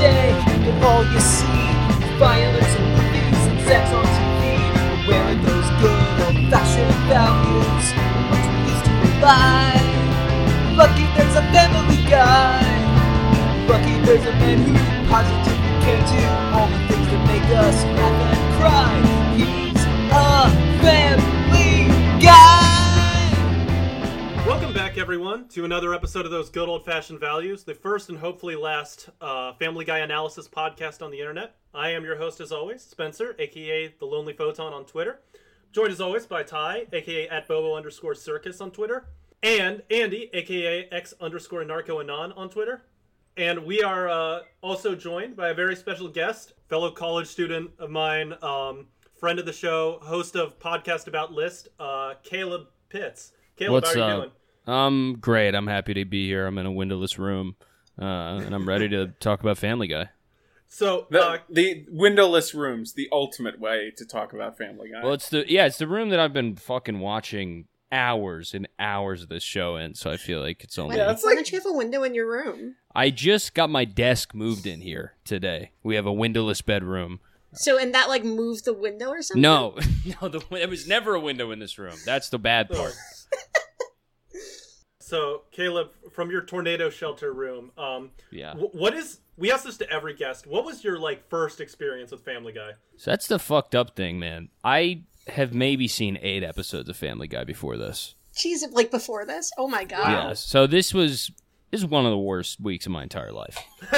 day, and all you see violence and movies and sex on TV. But where are those good old-fashioned values? What's we used to rely? Lucky there's a family guy. Lucky there's a man who positively can do all the things that make us laugh and cry. He's a family everyone, to another episode of those good old fashioned values, the first and hopefully last uh, Family Guy analysis podcast on the internet. I am your host, as always, Spencer, aka the Lonely Photon on Twitter. Joined as always by Ty, aka at Bobo underscore Circus on Twitter, and Andy, aka X underscore Narco Anon on Twitter. And we are uh, also joined by a very special guest, fellow college student of mine, um, friend of the show, host of Podcast About List, uh, Caleb Pitts. Caleb, What's how are you up? doing? Um, great. I'm happy to be here. I'm in a windowless room, uh, and I'm ready to talk about Family Guy. So, The, uh, the windowless rooms, the ultimate way to talk about Family Guy. Well, it's the yeah, it's the room that I've been fucking watching hours and hours of this show in. So I feel like it's only. Yeah, Why it's like- don't you have a window in your room? I just got my desk moved in here today. We have a windowless bedroom. So, and that like moved the window or something? No, no, the, there was never a window in this room. That's the bad part. So Caleb, from your tornado shelter room, um, Yeah. wh- what is? We ask this to every guest. What was your like first experience with Family Guy? So that's the fucked up thing, man. I have maybe seen eight episodes of Family Guy before this. Jeez, like before this? Oh my god. Yeah. So this was this is one of the worst weeks of my entire life.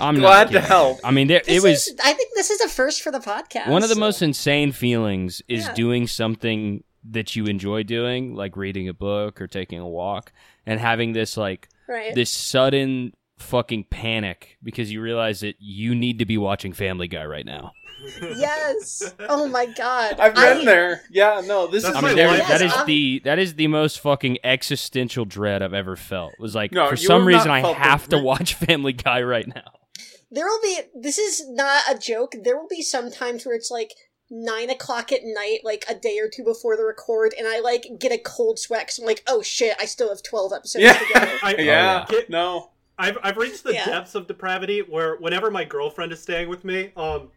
I'm Glad not to help. I mean, there, This it was is, I think this is a first for the podcast. one of the most insane feelings is Yeah. doing something that you enjoy doing, like reading a book or taking a walk, and having this like right. this sudden fucking panic because you realize that you need to be watching Family Guy right now. yes. Oh my god. I've been I- there. Yeah, no, this That's is I my mean, there, life. that is Yes, I'm- the that is the most fucking existential dread I've ever felt. It was like No, for some reason I felt the have to watch Family Guy right now. There will be. This is not a joke. There will be some times where it's like nine o'clock at night, like a day or two before the record, and I like get a cold sweat because I'm like, oh shit, I still have twelve episodes Yeah, to go. I- yeah, yeah. no. I've I've reached the Yeah. depths of depravity where whenever my girlfriend is staying with me, um,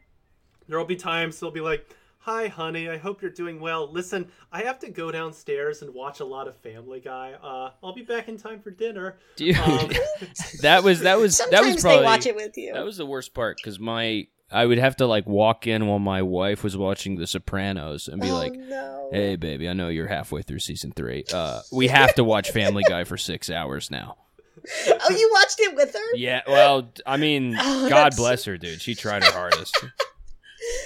there will be times they'll be like, "Hi, honey, I hope you're doing well. Listen, I have to go downstairs and watch a lot of Family Guy. Uh, I'll be back in time for dinner." Dude, Um, that was that was that was probably they watch it with you. that was the worst part because my I would have to like walk in while my wife was watching The Sopranos and be oh like, no. "Hey, baby, I know you're halfway through season three. Uh, we have to watch Family Guy for six hours now." Oh, you watched it with her? Yeah, well, I mean, Oh, God that's- bless her, dude. She tried her hardest.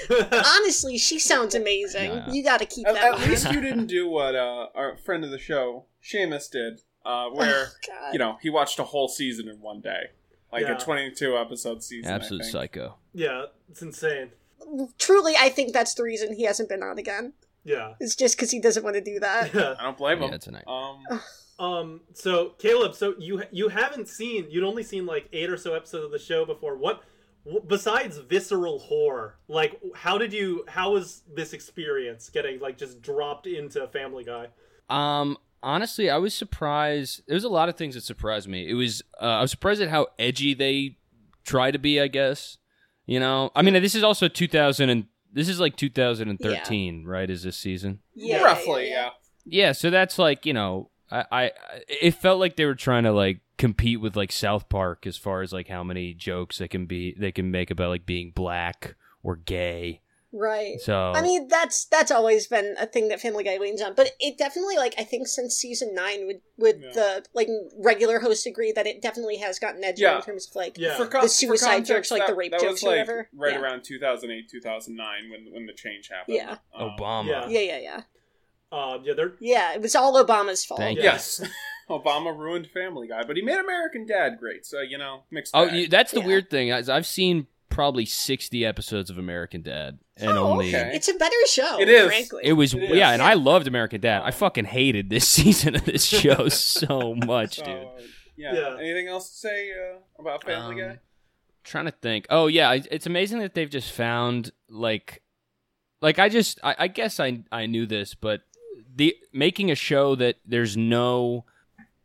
Honestly, she sounds amazing. Yeah. You got to keep At, that. at one. least you didn't do what uh, our friend of the show, Seamus, did, uh, where Oh, you know he watched a whole season in one day, like Yeah. a twenty-two episode season. Absolute psycho. yeah, it's insane. Truly, I think that's the reason he hasn't been on again. Yeah. It's just because he doesn't want to do that. Yeah. I don't blame him. Yeah, tonight. Um, Um. So Caleb, so you you haven't seen you'd only seen like eight or so episodes of the show before. What wh- besides visceral horror? Like, how did you? How was this experience getting like just dropped into Family Guy? Um, honestly, I was surprised. There was a lot of things that surprised me. It was uh, I was surprised at how edgy they try to be. I guess you know. I mean, this is also 2000 and this is like 2013, right? Is this season? Yeah, roughly, yeah, yeah. Yeah. So that's like you know, I, I it felt like they were trying to like compete with like South Park as far as like how many jokes they can be they can make about like being black or gay. Right. So I mean, that's that's always been a thing that Family Guy leans on, but it definitely like I think since season nine would would Yeah. the like regular hosts agree that it definitely has gotten edgy Yeah. in terms of like Yeah. For co- The for suicide context, jokes, like that- the rape that jokes was or like whatever. Right Yeah. around 2008, 2009 when when the change happened. Yeah. Um, Obama. Yeah. yeah, yeah, yeah, Um. Yeah. They're yeah. It was all Obama's fault. Thank you. Yes. Obama ruined Family Guy, but he made American Dad great. So you know, mixed. Oh, bag. you, that's the Yeah. weird thing. is I've seen probably 60 episodes of American Dad, and Oh, only okay. It's a better show. It is. frankly. it was It is. yeah. And I loved American Dad. I fucking hated this season of this show so much, So, dude. yeah. Yeah. Anything else to say uh, about Family Um, Guy? Trying to think. Oh yeah, it's amazing that they've just found like, like I just I, I guess I I knew this, but the making a show that there's no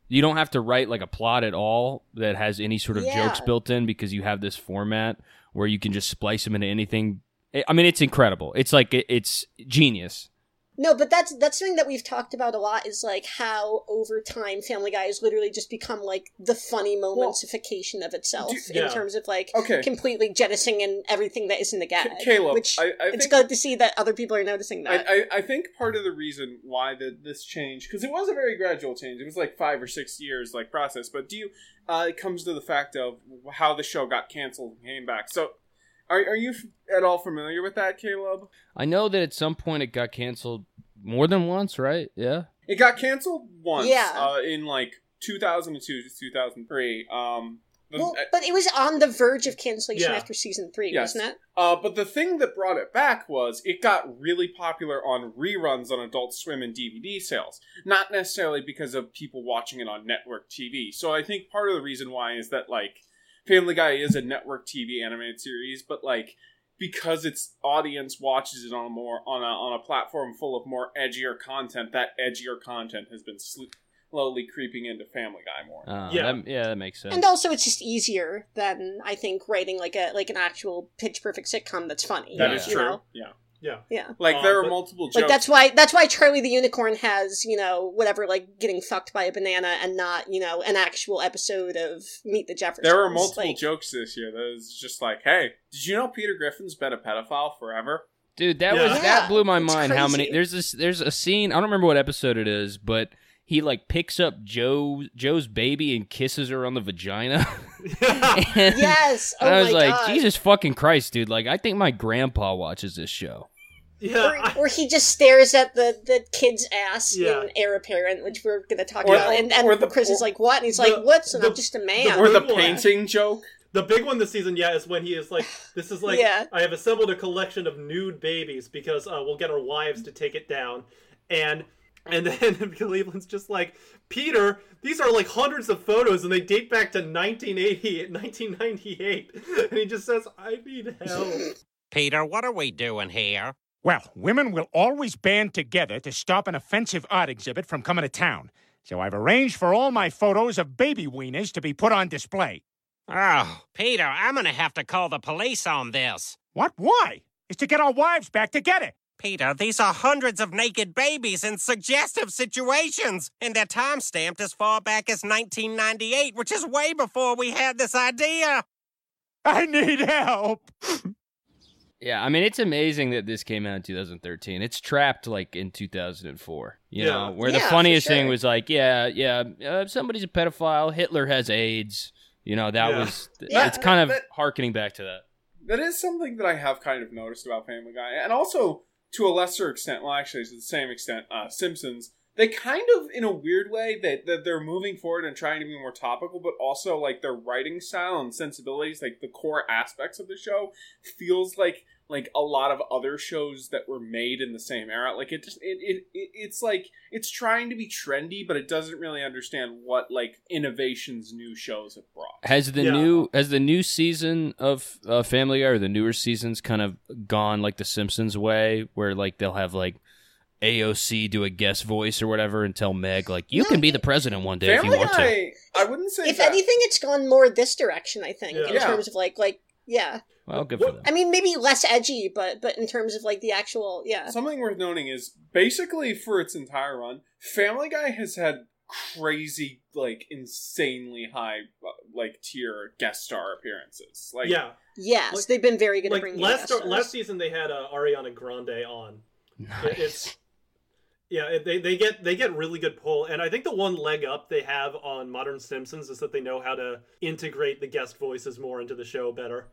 you don't have to write like a plot at all that has any sort of Yeah. jokes built in because you have this format where you can just splice them into anything. I- mean, it's incredible. It's like it's genius. No, but that's that's something that we've talked about a lot. Is like how over time, Family Guy has literally just become like the funny momentification of itself do- yeah. in terms of like Okay. completely jettisoning and everything that is in the gag. Ca- Caleb, which I- I it's think- good to see that other people are noticing that. I, I, I think part of the reason why the, this change because it was a very gradual change it was like five or six years like process but do you uh, it comes to the fact of how the show got canceled and came back so are, are you f- at all familiar with that caleb I know that at some point it got canceled more than once, right? Yeah. it got canceled once Yeah. uh, in like 2002 to 2003 um the- well, but it was on the verge of cancellation Yeah. after season three, Yes. wasn't it? Uh, but the thing that brought it back was it got really popular on reruns on Adult Swim and DVD sales. Not necessarily because of people watching it on network TV. So I think part of the reason why is that, like, Family Guy is a network TV animated series, but, like, because its audience watches it on a more on a on a platform full of more edgier content, that edgier content has been sl- slowly creeping into Family Guy more. Uh, Yeah. That, yeah, that makes sense. And also, it's just easier than I think writing like a like an actual pitch perfect sitcom that's funny. That Yeah. is you true. know? Yeah, Yeah. Yeah. like Um, there are but- multiple jokes. Like that's why that's why Charlie the Unicorn has you know whatever like getting fucked by a banana and not you know an actual episode of Meet the Jeffersons. There were multiple Like, jokes this year that was just like, hey, did you know Peter Griffin's been a pedophile forever? Dude, that Yeah. was Yeah, that blew my it's mind. How many? There's this. There's a scene. I don't remember what episode it is, but he like picks up Joe Joe's baby and kisses her on the vagina. and, Yes. Oh I was my like, god. Jesus fucking Christ, dude! Like, I think my grandpa watches this show. yeah. Or, I- or he just stares at the, the kid's ass Yeah. in Heir Apparent, which we're going to talk Or- about. And, and the- Chris is like, what? And he's the- like, what's? And the- I'm just a man. or the Good one. painting joke. The big one this season, yeah, is when he is like, "This is like, Yeah. I have assembled a collection of nude babies because uh, we'll get our wives to take it down," and and then Cleveland's just like, "Peter, these are like hundreds of photos and they date back to 1980, 1998," and he just says, "I need help." Peter, what are we doing here? Well, women will always band together to stop an offensive art exhibit from coming to town. So I've arranged for all my photos of baby wieners to be put on display. Oh, Peter, I'm gonna have to call the police on this. What? Why? Is to get our wives back together. Peter, these are hundreds of naked babies in suggestive situations, and they're time stamped as far back as 1998, which is way before we had this idea. I need help. Yeah, I mean, it's amazing that this came out in 2013. It's trapped like in 2004. You Yeah. know, where Yeah, the for funniest thing was like, yeah, yeah, uh, somebody's a pedophile. Hitler has AIDS. You know, that Yeah. was. Yeah. It's kind of harkening back to that. That is something that I have kind of noticed about Family Guy, and also to a lesser extent. Well, actually, to the same extent, uh, Simpsons. They kind of, in a weird way, that that they're moving forward and trying to be more topical, but also like their writing style and sensibilities, like the core aspects of the show, feels like like a lot of other shows that were made in the same era. Like it just it, it, it it's like it's trying to be trendy, but it doesn't really understand what like innovations new shows have brought. Has the Yeah. new has the new season of uh, Family Guy or the newer seasons kind of gone like the Simpsons way, where like they'll have like AOC do a guest voice or whatever and tell Meg like you No, can be the president one day if you want to. I wouldn't say if that. anything, it's gone more this direction. I think in Yeah. terms of like like yeah. Well, good for them. I mean, maybe less edgy, but but in terms of like the actual yeah. Something worth noting is basically for its entire run, Family Guy has had crazy, like insanely high, uh, like tier guest star appearances. Like, yeah, Yes, Like- they've been very good at like bringing last guest stars. last season they had uh, Ariana Grande on. It- Nice. It's yeah, they they get they get really good pull, and I think the one leg up they have on Modern Simpsons is that they know how to integrate the guest voices more into the show better.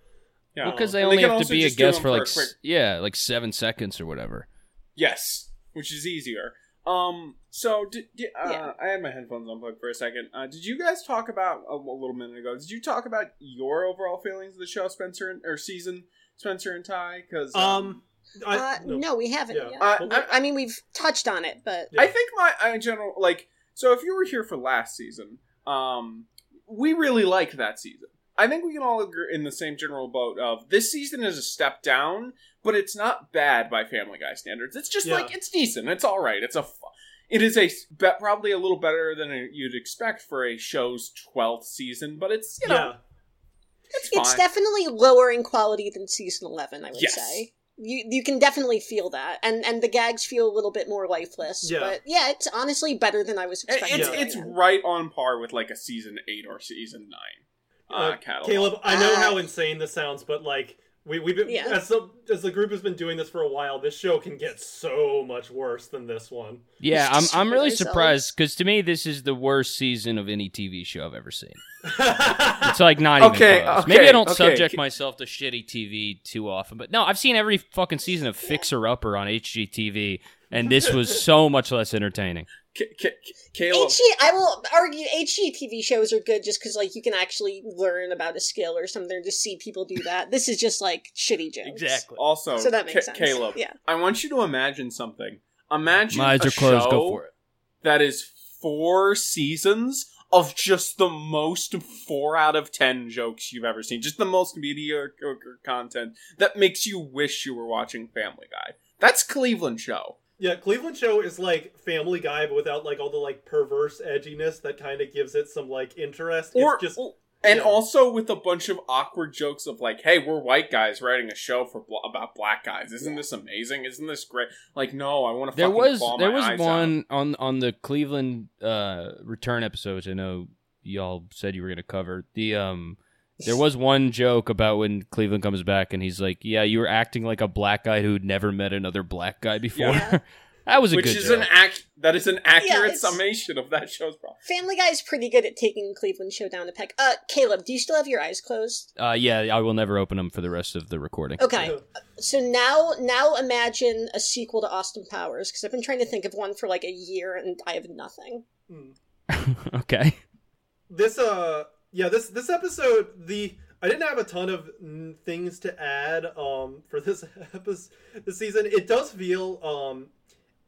yeah. because they And only can have to be a guest them for like quick- yeah, like seven seconds or whatever. yes, which is easier. Um. So, did, did, uh, Yeah. I had my headphones unplugged for a second. Uh, did you guys talk about a, a little minute ago? Did you talk about your overall feelings of the show, Spencer and, or season, Spencer and Ty? Because Um, I, uh, no. we haven't Yeah. yet. Uh, I- I mean, we've touched on it, but Yeah. I think my I general like so if you were here for last season, um, we really liked that season. I think we can all agree in the same general boat of this season is a step down, but it's not bad by Family Guy standards. It's just Yeah. like it's decent. It's all right. It's a fu- it is a s- be- probably a little better than you'd expect for a show's twelfth season, but it's you know yeah. it's fine. It's definitely lower in quality than season eleven. I would Yes. say you you can definitely feel that, and and the gags feel a little bit more lifeless. Yeah. But yeah, it's honestly better than I was expecting. it's Yeah. it's right on par with like a season eight or season nine uh, Uh. Caleb, I know Ah. how insane this sounds, but like we we've been Yeah. as the as the group has been doing this for a while. This show can get so much worse than this one. Yeah, I'm I'm really surprised because to me this is the worst season of any TV show I've ever seen. It's like not even Okay, close. okay, Maybe I don't okay. subject myself to shitty TV too often, but no, I've seen every fucking season of Fixer Upper on HGTV, and this was so much less entertaining. Ca- Ca- Caleb, HG, I will argue HGTV shows are good just because like you can actually learn about a skill or something, or just see people do that. This is just like shitty jokes. Exactly. Also So that makes Ca- sense. Caleb, Yeah. I want you to imagine something. Imagine My eyes a are closed. show Go for it. that is four seasons of just the most four out of ten jokes you've ever seen. Just the most mediocre content that makes you wish you were watching Family Guy. That's Cleveland Show. Yeah, Cleveland Show is like Family Guy, but without like all the like perverse edginess that kind of gives it some like interest. Or it's just and yeah. also with a bunch of awkward jokes of like, "Hey, we're white guys writing a show for bl- about black guys. Isn't this amazing? Isn't this great?" Like, no, I want to. There was claw there my was eyes out. one on on the Cleveland uh, return episodes. I know y'all said you were going to cover the um. There was one joke about when Cleveland comes back and he's like, "Yeah, you were acting like a black guy who'd never met another black guy before." Yeah. that was a which good is joke. an ac- that is an accurate it's- summation of that show's problem. Family Guy is pretty good at taking Cleveland Show down a peg. Uh, Caleb, do you still have your eyes closed? Uh, yeah, I will never open them for the rest of the recording. Okay, so now now imagine a sequel to Austin Powers because I've been trying to think of one for like a year and I have nothing. hmm. okay. this uh yeah this this episode the I didn't have a ton of things to add um for this episode this season. It does feel um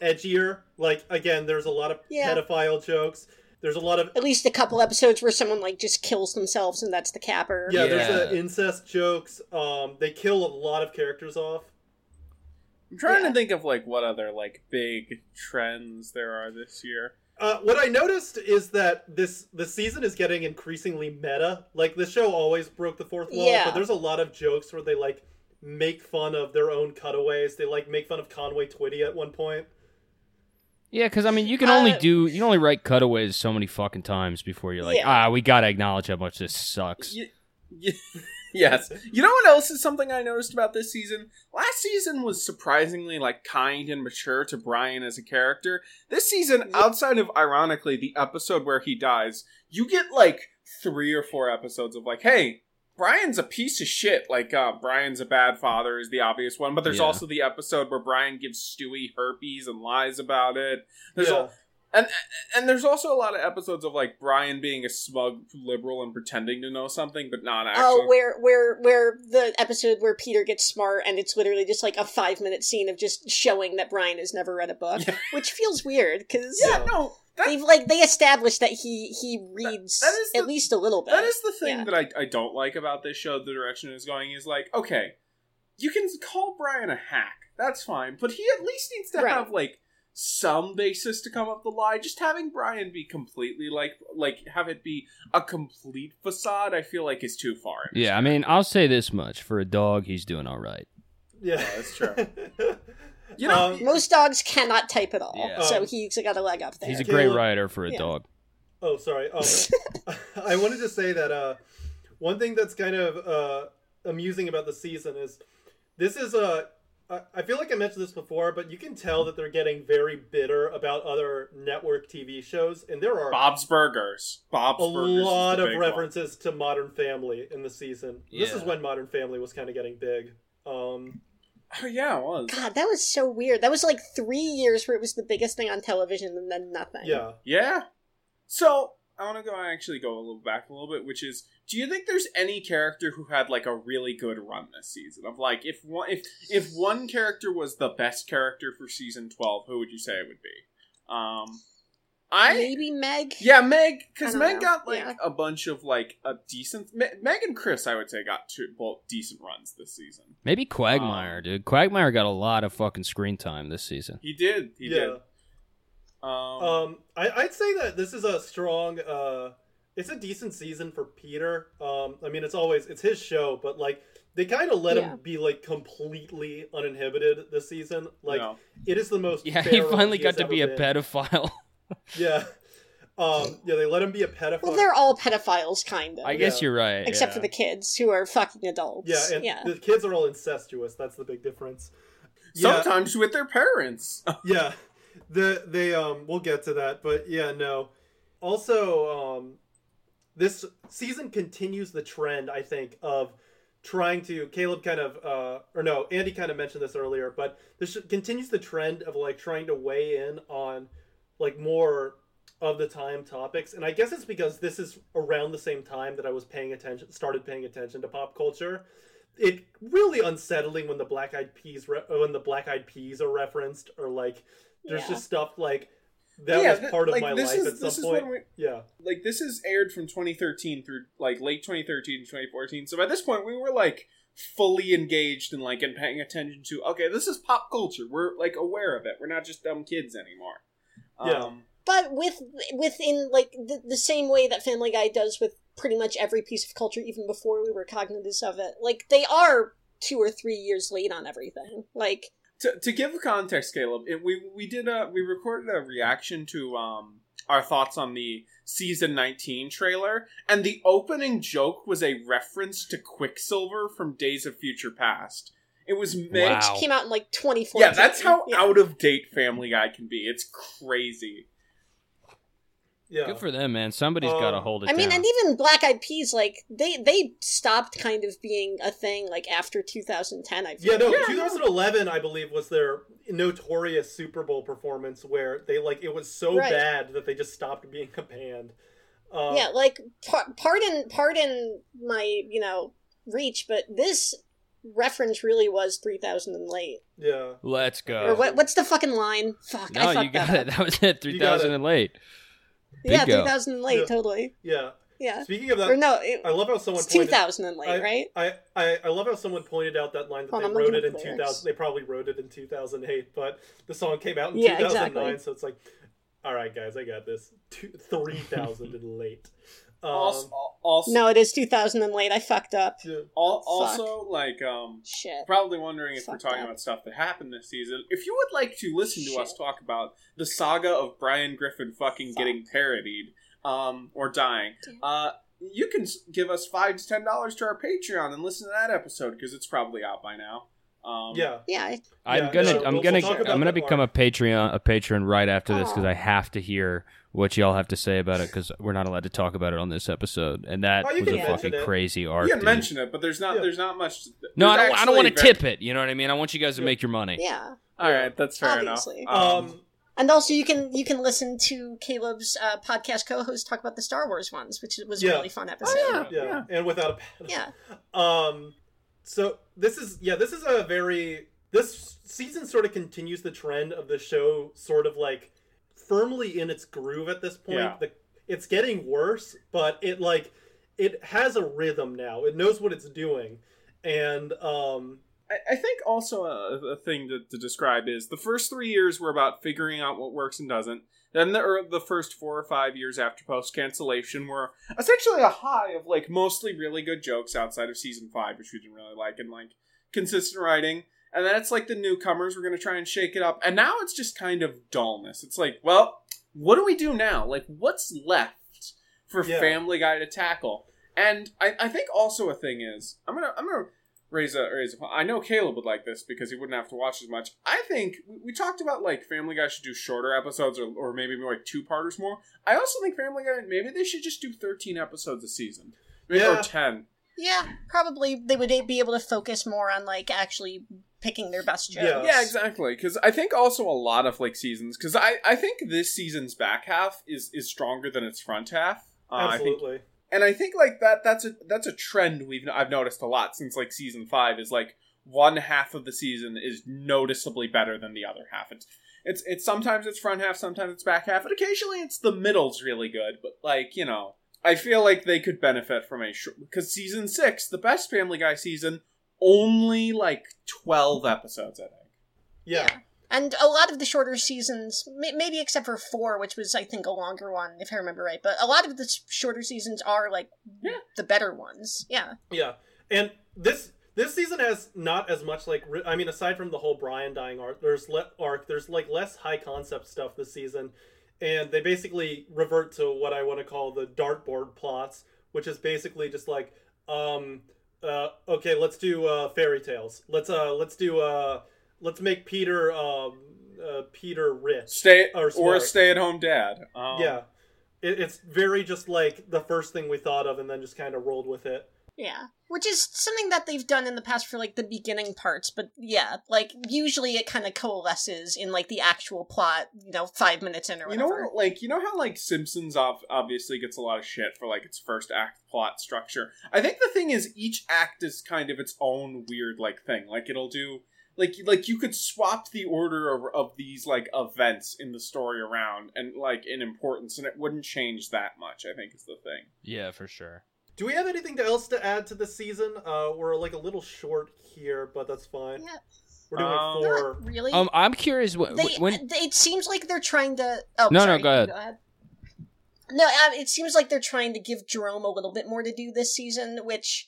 edgier. Like again, there's a lot of Yeah. pedophile jokes. There's a lot of At least a couple episodes where someone like just kills themselves and that's the capper. yeah, there's Yeah. uh, incest jokes. Um, they kill a lot of characters off. I'm trying Yeah. to think of like what other like big trends there are this year. Uh, what I noticed is that this the season is getting increasingly meta. Like the show always broke the fourth wall, Yeah. but there's a lot of jokes where they like make fun of their own cutaways. They like make fun of Conway Twitty at one point. Yeah, because I mean, you can only Uh, do you can only write cutaways so many fucking times before you're like, Yeah. ah, we gotta acknowledge how much this sucks. Y- y- yes. You know what else is something I noticed about this season? Last season was surprisingly like kind and mature to Brian as a character. This season, outside of ironically the episode where he dies, you get like three or four episodes of like, hey, Brian's a piece of shit. Like, uh, Brian's a bad father is the obvious one, but there's Yeah. also the episode where Brian gives Stewie herpes and lies about it. There's Yeah. And and there's also a lot of episodes of like Brian being a smug liberal and pretending to know something, but not actually. Oh, where where where the episode where Peter gets smart and it's literally just like a five minute scene of just showing that Brian has never read a book, Yeah. which feels weird because yeah, no, that, they've like they established that he he reads that is at the- least a little bit. that is the thing Yeah. that I, I don't like about this show. The direction it's going is like, okay, you can call Brian a hack, that's fine, but he at least needs to Right. have like some basis to come up the lie. Just having Brian be completely like like have it be a complete facade, I feel like is too far. in this Yeah, I mean, I'll say this much: for a dog, he's doing all right. Yeah, that's true. You know, Um, Most dogs cannot type at all, Yeah. so Um, he's got a leg up there. He's a great writer for a Yeah. dog. Oh, sorry. Um, I wanted to say that uh, one thing that's kind of uh, amusing about the season is this is a. I I feel like I mentioned this before, but you can tell that they're getting very bitter about other network TV shows, and there are Bob's Burgers. Bob's a Burgers. is lot of big one. references to Modern Family in the season. This is when Modern Family was kind of getting big. Um, Oh yeah, it was. God, that was so weird. That was like three years where it was the biggest thing on television and then nothing. yeah. Yeah. So I want to go I actually go a little back a little bit, which is, do you think there's any character who had like a really good run this season? Of like, if one if if one character was the best character for season twelve, who would you say it would be? Um, I Maybe Meg. yeah, Meg, because Meg know. got like Yeah. a bunch of like a decent. Me- Meg and Chris, I would say, got two both decent runs this season. Maybe Quagmire, Um, dude. Quagmire got a lot of fucking screen time this season. He did, he yeah. did. Um, Um, I, I'd say that this is a strong. Uh, it's a decent season for Peter. Um, I mean, it's always it's his show, but like they kind of let Yeah. him be like completely uninhibited this season. Like No. it is the most. Yeah, he finally has got to be a been. pedophile. Yeah. Um, yeah, they let him be a pedophile. Well, they're all pedophiles, kind of. I guess Yeah. you're right. Except yeah. for the kids who are fucking adults. yeah, and yeah. the kids are all incestuous. That's the big difference. Yeah, sometimes with their parents. yeah the they um we'll get to that but yeah no also um this season continues the trend i think of trying to caleb kind of uh or no andy kind of mentioned this earlier but this continues the trend of like trying to weigh in on like more of the time topics and i guess it's because this is around the same time that i was paying attention started paying attention to pop culture it really unsettling when the black eyed peas re- when the black eyed peas are referenced or like there's Yeah. just stuff like that Yeah, was th- part of like, my this life is- at this some is point when we- yeah like this is aired from 2013 through like late 2013 to 2014 so by this point we were like fully engaged and like and paying attention to okay this is pop culture we're like aware of it we're not just dumb kids anymore Yeah. um, but with within like the, the same way that Family Guy does with pretty much every piece of culture, even before we were cognizant of it. Like they are two or three years late on everything. Like to, to give context caleb it, we we did a we recorded a reaction to um our thoughts on the season 19 trailer and the opening joke was a reference to quicksilver from days of future past it was meant Wow. came out in like 2014. Yeah, that's how Yeah. out of date Family Guy can be. It's crazy. Yeah Good for them, man. Somebody's got to Um, hold it I mean, down. and even Black Eyed Peas, like they they stopped kind of being a thing like after 2010. I feel yeah no like. 2011 i believe was their notorious super bowl performance where they like it was so Right. bad that they just stopped being a band um, yeah, like par- pardon pardon my you know reach, but this reference really was 3000 and late. yeah Let's go. Or what? What's the fucking line? Fuck, I No, fucked you got that it. up. That was it. Three You got thousand it. and late. Yeah, Bingo. 3000 and late, Yeah. totally. yeah Yeah. speaking of that Or no, it, i love how someone it's pointed 2000 and late, I, right? I, I, I love how someone pointed out that line that Hold they on, I'm wrote it in 2000. They probably wrote it in 2008, but the song came out in Yeah, 2009, exactly. so it's like, all right, guys, I got this. Two, 3000 and late. Um, also, also, No, it is 2000 and late. I fucked up. yeah. al- also, like, um, Shit. probably wondering if we're talking up. about stuff that happened this season. If you would like to listen to us talk about the saga of Brian Griffin fucking Fuck. getting parodied, um, or dying, Damn. uh, you can give us five to ten dollars to our Patreon and listen to that episode because it's probably out by now. Um, yeah. Yeah, I- I'm Yeah, gonna, no, I'm we'll- gonna, we'll talk about I'm gonna that become more. a Patreon, a patron right after this because I have to hear what y'all have to say about it because we're not allowed to talk about it on this episode, and that Oh, was a fucking it. crazy arc. You can dude. mention it, but there's not Yeah. there's not much. no, I don't, I don't want to actually tip it. You know what I mean? I want you guys to Yeah. make your money. yeah. All right, that's fair Obviously. enough. Um, And also, you can you can listen to Caleb's uh, podcast co-host talk about the Star Wars ones, which was a really fun episode. Oh, yeah. Yeah. And without a pad. yeah. Um, so this is yeah, this is a very this season sort of continues the trend of the show, sort of like firmly in its groove at this point. Yeah. The, it's getting worse, but it like it has a rhythm now. It knows what it's doing, and um, I, I think also a, a thing to, to describe is the first three years were about figuring out what works and doesn't. Then the, or the first four or five years after post cancellation were essentially a high of like mostly really good jokes outside of season five, which we didn't really like, and like consistent writing. And then it's like the newcomers, we're going to try and shake it up. And now it's just kind of dullness. It's like, well, what do we do now? Like, what's left for Yeah. Family Guy to tackle? And I, I think also a thing is, I'm gonna I'm gonna raise a raise a. I know Caleb would like this because he wouldn't have to watch as much. I think we, we talked about like Family Guy should do shorter episodes or, or maybe more like two parters more. I also think Family Guy maybe they should just do 13 episodes a season, maybe Yeah. or 10. Yeah, probably they would be able to focus more on like actually picking their best jokes. Yeah. Yeah, exactly. Because I think also a lot of like seasons. Because I I think this season's back half is is stronger than its front half. Uh, I think absolutely. and I think like that that's a that's a trend we've I've noticed a lot since like season five is like one half of the season is noticeably better than the other half. It's it's it's sometimes it's front half, sometimes it's back half, and occasionally it's the middle's really good. But like you know, I feel like they could benefit from a short because season six, the best Family Guy season, only like twelve episodes. I think. yeah. I And a lot of the shorter seasons, maybe except for four, which was I think a longer one, if I remember right. But a lot of the shorter seasons are like Yeah. the better ones. Yeah. Yeah, and this this season has not as much like ri- I mean, aside from the whole Brian dying arc, there's le- arc. There's like less high concept stuff this season, and they basically revert to what I want to call the dartboard plots, which is basically just like, um, uh, okay, let's do uh, fairy tales. Let's uh, let's do uh, let's make Peter um, uh, Peter rich. Stay or, or a stay-at-home dad. Um, Yeah, it, it's very just like the first thing we thought of, and then just kind of rolled with it. Yeah. Which is something that they've done in the past for like the beginning parts, but yeah, like usually it kind of coalesces in like the actual plot, you know, five minutes in or whatever. You know, like you know how like Simpsons ob- obviously gets a lot of shit for like its first act plot structure. I think the thing is each act is kind of its own weird like thing. Like it'll do like like you could swap the order of, of these like events in the story around and like in importance, and it wouldn't change that much. I think is the thing. Yeah, for sure. Do we have anything else to add to this season? Uh, we're like a little short here, but that's fine. Yeah. We're doing Um, four. Really. Um, I'm curious wh- they, when. it seems like they're trying to. Oh, No, no, sorry, go ahead. No, um, it seems like they're trying to give Jerome a little bit more to do this season, which.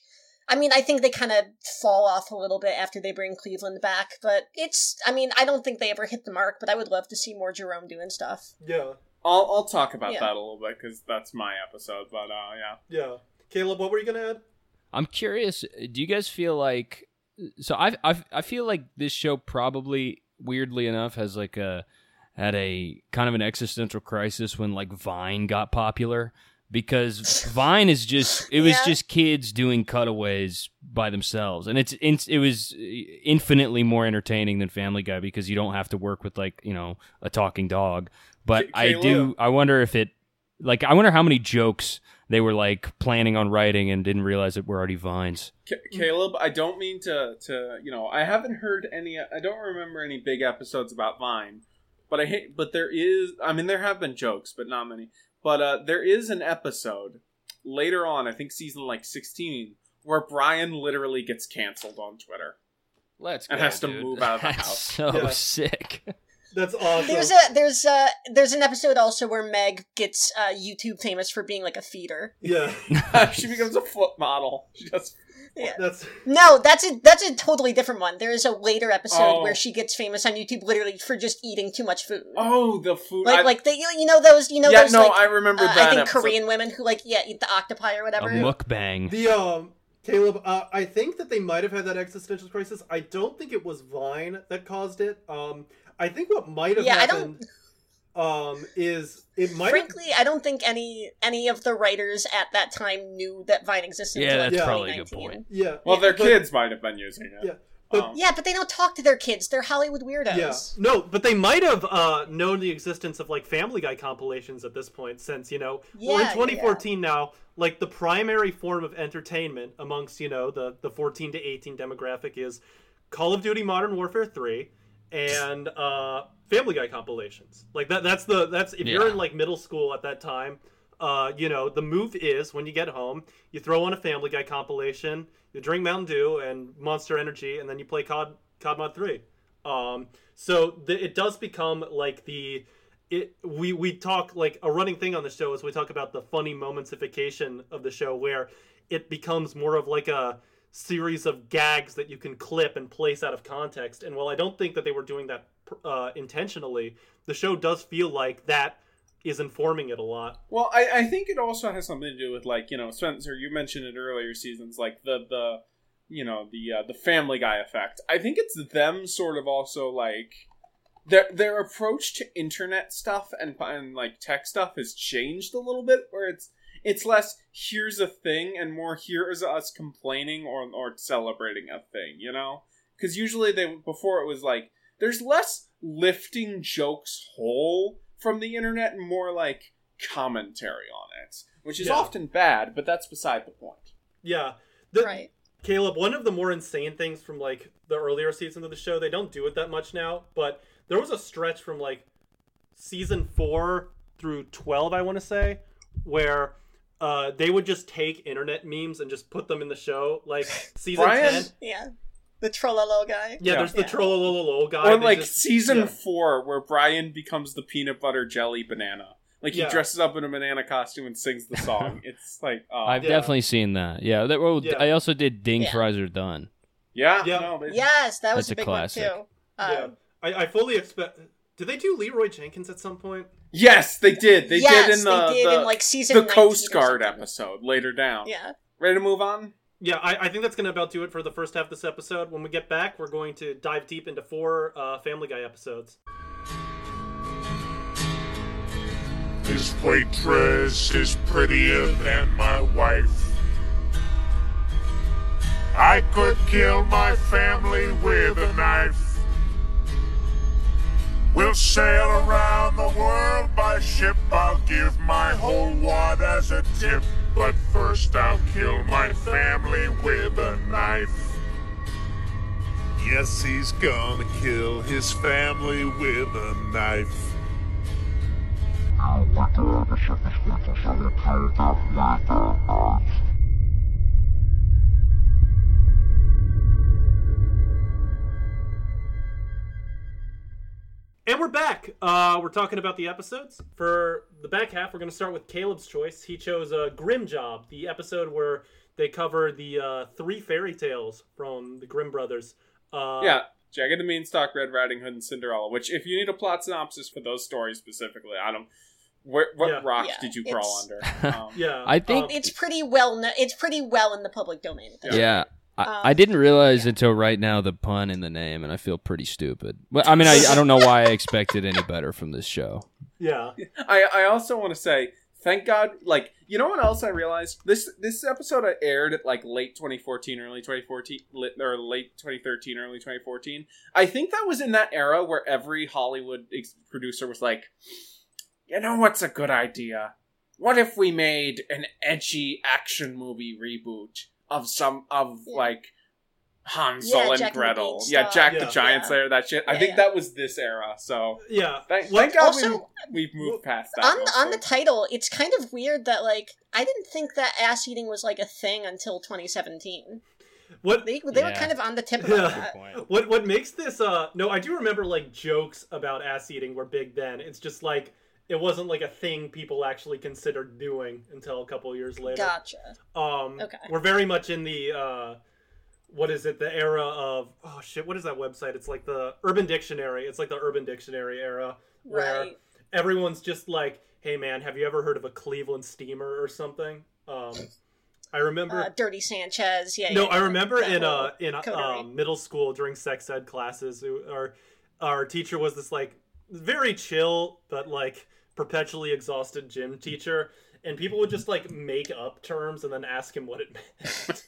I mean, I think they kind of fall off a little bit after they bring Cleveland back, but it's. I mean, I don't think they ever hit the mark, but I would love to see more Jerome doing stuff. Yeah, I'll I'll talk about Yeah. that a little bit because that's my episode. But uh, yeah. yeah. Caleb, what were you gonna add? I'm curious. Do you guys feel like? So I I I feel like this show probably weirdly enough has like a had a kind of an existential crisis when like Vine got popular because Vine is just it was Yeah. just kids doing cutaways by themselves and it's, it's it was infinitely more entertaining than Family Guy because you don't have to work with like you know a talking dog but Ca- I do I wonder if it like I wonder how many jokes they were like planning on writing and didn't realize that were already vines. Ca Caleb, I don't mean to to you know I haven't heard any. I don't remember any big episodes about Vine, but I hate. But there is. I mean, there have been jokes, but not many. But uh, there is an episode later on. I think season like sixteen where Brian literally gets canceled on Twitter. Let's And has to move out of the That's house. So Yeah. sick. That's awesome. There's a there's a there's an episode also where Meg gets uh, YouTube famous for being like a feeder. yeah, she becomes a foot model. She does. that's No, that's a that's a totally different one. There is a later episode Oh. where she gets famous on YouTube literally for just eating too much food. Oh, the food. like I, like they you know those you know yeah, those no, like I remember uh, that. I think episode. Korean women who like yeah eat the octopi or A whatever. mukbang. the um. Caleb, uh, I think that they might have had that existential crisis. I don't think it was Vine that caused it. Um, I think what might have Yeah, I happened, um, is it might have Frankly, I don't think any any of the writers at that time knew that Vine existed. Yeah, until, like, that's probably a good point. yeah. Well, their but- kids might have been using it. Yeah, but- Um, Yeah, but they don't talk to their kids. They're Hollywood weirdos. Yeah, no, but they might have uh, known the existence of like Family Guy compilations at this point, since you know we're in Yeah, yeah, 2014 now. Like the primary form of entertainment amongst you know the the 14 to 18 demographic is Call of Duty Modern Warfare 3 and uh, Family Guy compilations. Like that. That's the that's if you're in like middle school at that time. Uh, you know, the move is when you get home, you throw on a Family Guy compilation, you drink Mountain Dew and Monster Energy, and then you play COD COD Mod 3. Um, so the, it does become like the it we we talk like a running thing on the show is we talk about the funny momentsification of the show where it becomes more of like a series of gags that you can clip and place out of context. And while I don't think that they were doing that uh, intentionally, the show does feel like that is informing it a lot. Well, I, I think it also has something to do with like you know Spencer. You mentioned it earlier seasons, like the the you know the uh, the Family Guy effect. I think it's them sort of also like their their approach to internet stuff and and like tech stuff has changed a little bit, where it's it's less here's a thing and more here is us complaining or or celebrating a thing. You know, because usually they before it was like there's less lifting jokes whole from the internet and more like commentary on it, which is Yeah. often bad, but that's beside the point. Yeah. The, Right. Caleb, one of the more insane things from like the earlier seasons of the show, they don't do it that much now, but there was a stretch from like season four through 12, I want to say, where uh, they would just take internet memes and just put them in the show. Like season Brian? 10. Yeah. The Trololo guy. Yeah, Yeah. there's the Yeah. Trollololo guy. or like just- season yeah. four where Brian becomes the peanut butter jelly banana. Like he Yeah. dresses up in a banana costume and sings the song. it's like, oh, I've Yeah. definitely seen that. Yeah, that, well, Yeah. I also did Ding Yeah. Fries Are Done. yeah, Yeah. no, Yes, that was That's a a big classic. one too. Um, yeah. I, I fully expect. Did they do Leeroy Jenkins at some point? yes, they did. They yes, did in the they did the, in like season the Coast Guard episode later down. Yeah. Ready to move on? Yeah, I, I think that's going to about do it for the first half of this episode. When we get back, we're going to dive deep into four uh, Family Guy episodes. This waitress is prettier than my wife. I could kill my family with a knife. We'll sail around the world by ship. I'll give my whole wad as a tip. But first, I'll kill my family with a knife. Yes, he's gonna kill his family with a knife. And we're back. Uh, we're talking about the episodes. For the back half, we're going to start with Caleb's choice. He chose uh, Grimm Job, the episode where they cover the uh, three fairy tales from the Grimm brothers. Uh, yeah, Jack and the Beanstalk, Red Riding Hood, and Cinderella. Which, if you need a plot synopsis for those stories specifically, Adam, where, what Yeah. rocks Yeah, did you crawl under? Um, Yeah. I think- um, It's pretty well. kno- it's pretty well in the public domain. at this Yeah. I, Um, I didn't realize until right now the pun in the name, and I feel pretty stupid. But I mean, I, I don't know why I expected any better from this show. yeah. I, I also want to say thank God. Like you know what else I realized this this episode aired at like late 2014, early 2014, or late 2013, early 2014. I think that was in that era where every Hollywood ex- producer was like, you know what's a good idea? What if we made an edgy action movie reboot of some of Yeah. like. Hansel Yeah, and Jack Gretel, Beanstalk. yeah, Jack the Yeah. Giant Yeah. Slayer, that shit. I think yeah. that was this era. So Yeah. thank, thank God also- we, we've moved past that. on the, on the title, it's kind of weird that like I didn't think that ass eating was like a thing until 2017. What They they were kind of on the tip about Yeah. that. What what makes this uh no, I do remember like jokes about ass eating were big then. It's just like it wasn't like a thing people actually considered doing until a couple years later. Gotcha. Um Okay. we're very much in the uh what is it, the era of oh shit, what is that website? It's like the Urban Dictionary. It's like the Urban Dictionary era where Right. everyone's just like, Hey man, have you ever heard of a Cleveland steamer or something? Um I remember Uh, Dirty Sanchez. Yeah. no, yeah, I remember in whole uh in coterie. um, middle school during sex ed classes, our our teacher was this like very chill but like perpetually exhausted gym teacher, and people would just like make up terms and then ask him what it meant.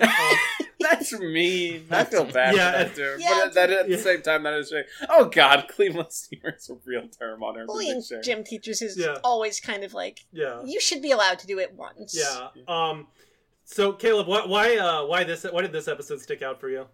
Um, That's mean. I feel bad Yeah, for that and- dude. Yeah, but that, at yeah. the same time, that is like, oh god, Cleveland Steamer is a real term on Urban bullying Dictionary. gym teachers is Yeah. always kind of like yeah, you should be allowed to do it once. yeah. Um, so Caleb, why why uh why this why did this episode stick out for you?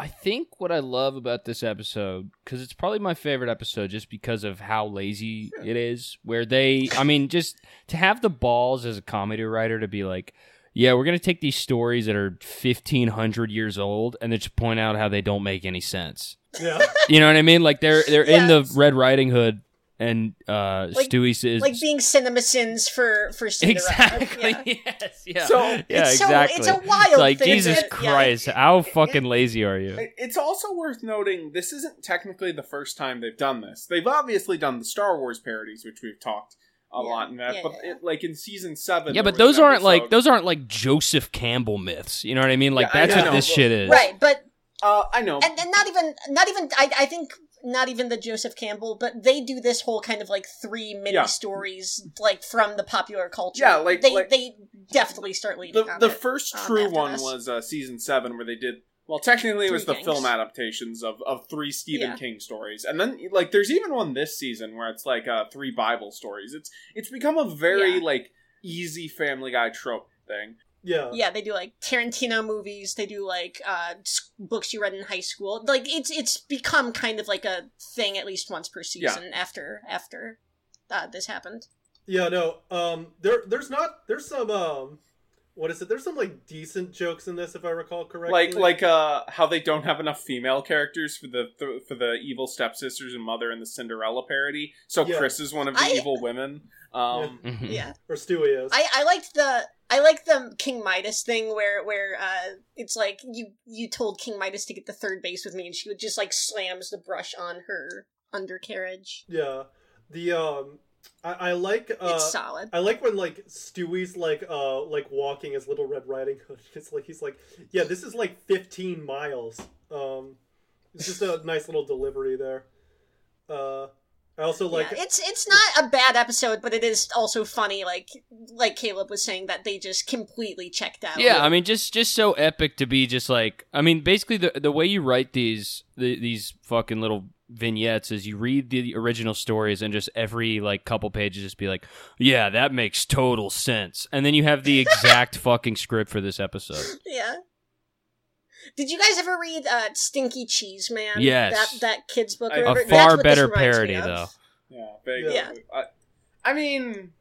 I think what I love about this episode, because it's probably my favorite episode just because of how lazy it is, where they, I mean, just to have the balls as a comedy writer to be like, yeah, we're going to take these stories that are 1500 years old and then just point out how they don't make any sense. Yeah, You know what I mean? Like they're they're in the Red Riding Hood and uh Like- Stewie says Like being CinemaSins for for Cinderella. Exactly. Yeah. Yes. Yeah. So, yeah. it's so- exactly. it's a wild It's like thing, Jesus yeah. Christ, how fucking lazy are you? It's also worth noting this isn't technically the first time they've done this. They've obviously done the Star Wars parodies, which we've talked a Yeah, lot in that. yeah, but yeah. It, like in season seven, Yeah, but those aren't like those aren't like Joseph Campbell myths. You know what I mean? Like Yeah, I that's what know, this but- shit is. Right, but Uh, I know. and, and not even not even I, I think not even the Joseph Campbell, but they do this whole kind of like three mini Yeah. stories like from the popular culture. Yeah, like- they like- they definitely start leading the the it. first um, true after one this. was uh, season seven, where they did. Well, technically, it was Three the film adaptations of, of three Stephen Yeah. King stories, and then like there's even one this season where it's like uh, three Bible stories. It's it's become a very Yeah. like easy Family Guy trope thing. Yeah, yeah, they do like Tarantino movies. They do like uh, books you read in high school. Like it's it's become kind of like a thing at least once per season after after uh, this happened. Yeah, no. Um, there, there's not. There's some. Um, what is it? There's some like decent jokes in this, if I recall correctly. like like uh how they don't have enough female characters for the th- for the evil stepsisters and mother and the Cinderella parody. So Yeah. Chris is one of the I- evil women. Um, Mhm. Yeah. or Stewie is. I, I liked the I like the King Midas thing where where uh it's like you you told King Midas to get the third base with me and she would just like slams the brush on her undercarriage. yeah, the um, I, I like uh, it's solid. I like when like Stewie's like uh like walking his little Red Riding Hood. It's like he's like, yeah, this is like 15 miles. Um, it's just a nice little delivery there. Uh, I also like yeah, it's it's not a bad episode, but it is also funny. Like like Caleb was saying that they just completely checked out. Yeah, I mean, just just so epic to be just like. I mean, basically the the way you write these the, these fucking little vignettes is you read the original stories and just every like couple pages just be like, yeah, that makes total sense, and then you have the exact fucking script for this episode. yeah. Did you guys ever read uh, Stinky Cheese Man? Yes. that that kids book. A or A whatever? That's far better parody though. yeah, big. Yeah. I, I mean,